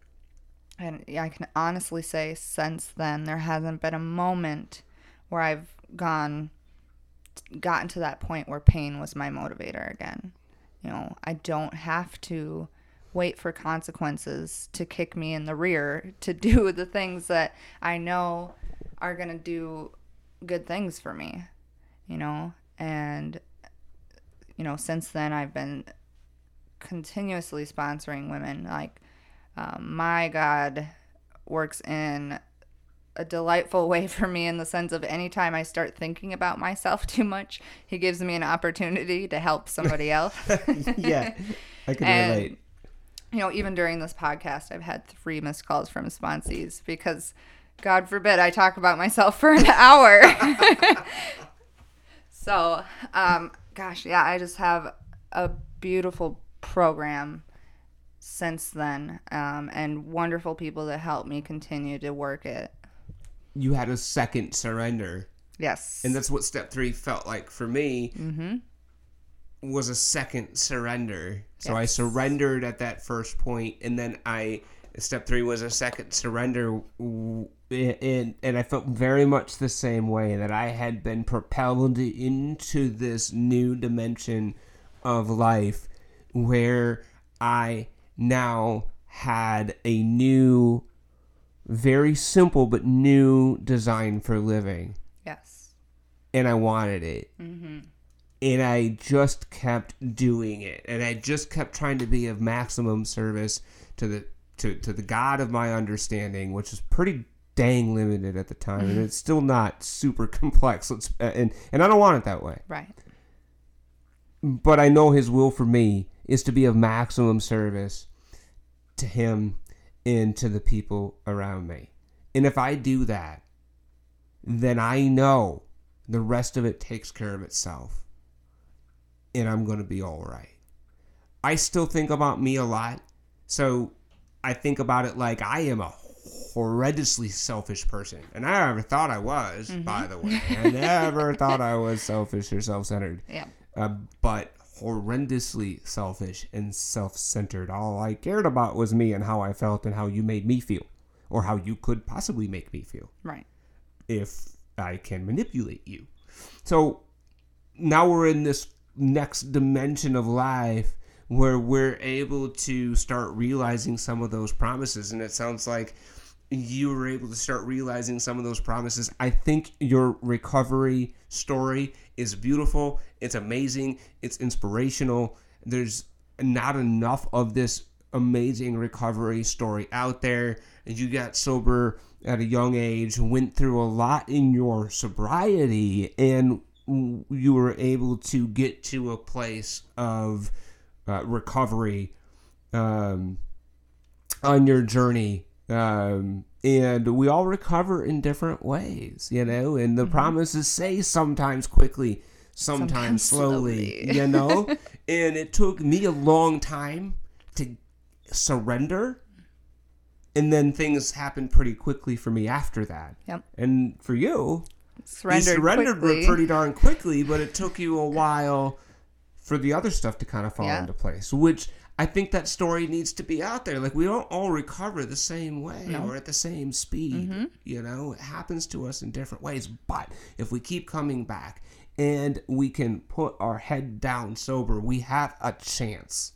and I can honestly say since then there hasn't been a moment where I've gone gotten to that point where pain was my motivator again. You know, I don't have to wait for consequences to kick me in the rear to do the things that I know are going to do good things for me. You know, and, you know, since then, I've been continuously sponsoring women. Like, um, my God works in a delightful way for me in the sense of anytime I start thinking about myself too much, he gives me an opportunity to help somebody else. yeah, I can and, relate. you know, even during this podcast, I've had three missed calls from sponsees because, God forbid, I talk about myself for an hour. so, um, gosh, yeah, I just have a beautiful program since then um, and wonderful people that help me continue to work it. You had a second surrender. Yes. And that's what step three felt like for me. Mm-hmm. Was a second surrender. So I surrendered at that first point, and then I step three was a second surrender, and and I felt very much the same way that I had been propelled into this new dimension of life, where I now had a new, very simple but new design for living yes. and I wanted it. And I just kept doing it, and I just kept trying to be of maximum service to the to, to the God of my understanding, which is pretty dang limited at the time, and it's still not super complex. Let's uh, and and I don't want it that way, Right. but I know His will for me is to be of maximum service to Him and to the people around me, and if I do that, then I know the rest of it takes care of itself. And I'm going to be all right. I still think about me a lot. So I think about it like I am a horrendously selfish person. And I never thought I was, by the way. I never thought I was selfish or self centered. Yeah. Uh, but horrendously selfish and self centered. All I cared about was me and how I felt and how you made me feel, or how you could possibly make me feel Right. if I can manipulate you. So now we're in this next dimension of life where we're able to start realizing some of those promises. And it sounds like you were able to start realizing some of those promises. I think your recovery story is beautiful. It's amazing. It's inspirational. There's not enough of this amazing recovery story out there. And you got sober at a young age, went through a lot in your sobriety, and you were able to get to a place of uh, recovery um, on your journey. Um, and we all recover in different ways, you know, and the mm-hmm. promises say sometimes quickly, sometimes, Sometimes slowly, slowly. you know, and it took me a long time to surrender. And then things happened pretty quickly for me after that. Yep. And for you, Surrendered, you surrendered pretty darn quickly, but it took you a while for the other stuff to kind of fall Yeah. into place. Which I think that story needs to be out there. Like we don't all recover the same way or at the same speed. Mm-hmm. You know, it happens to us in different ways. But if we keep coming back and we can put our head down sober, we have a chance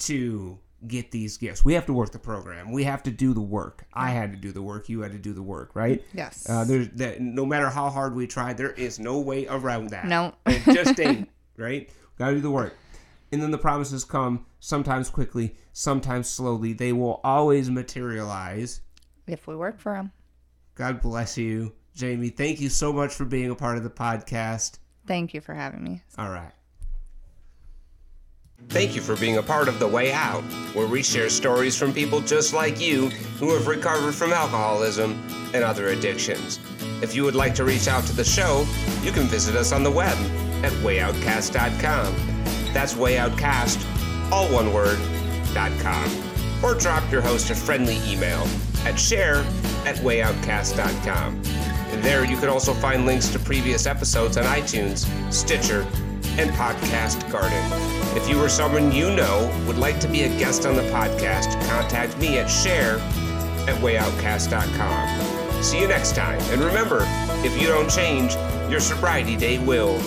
to get these gifts. We have to work the program. We have to do the work. I had to do the work. You had to do the work, right? Yes. Uh, there's that. No matter how hard we try, there is no way around that. No. it just ain't. Right? Got to do the work. And then the promises come sometimes quickly, sometimes slowly. They will always materialize. if we work for them. God bless you, Jamie. Thank you so much for being a part of the podcast. Thank you for having me. All right. Thank you for being a part of The Way Out, where we share stories from people just like you who have recovered from alcoholism and other addictions. If you would like to reach out to the show, you can visit us on the web at wayoutcast.com. That's wayoutcast, all one word, dot com. Or drop your host a friendly email at share at wayoutcast.com. There you can also find links to previous episodes on iTunes, Stitcher, and Podcast Garden. If you or someone you know would like to be a guest on the podcast, contact me at share at wayoutcast.com. See you next time, and remember, if you don't change, your sobriety date will.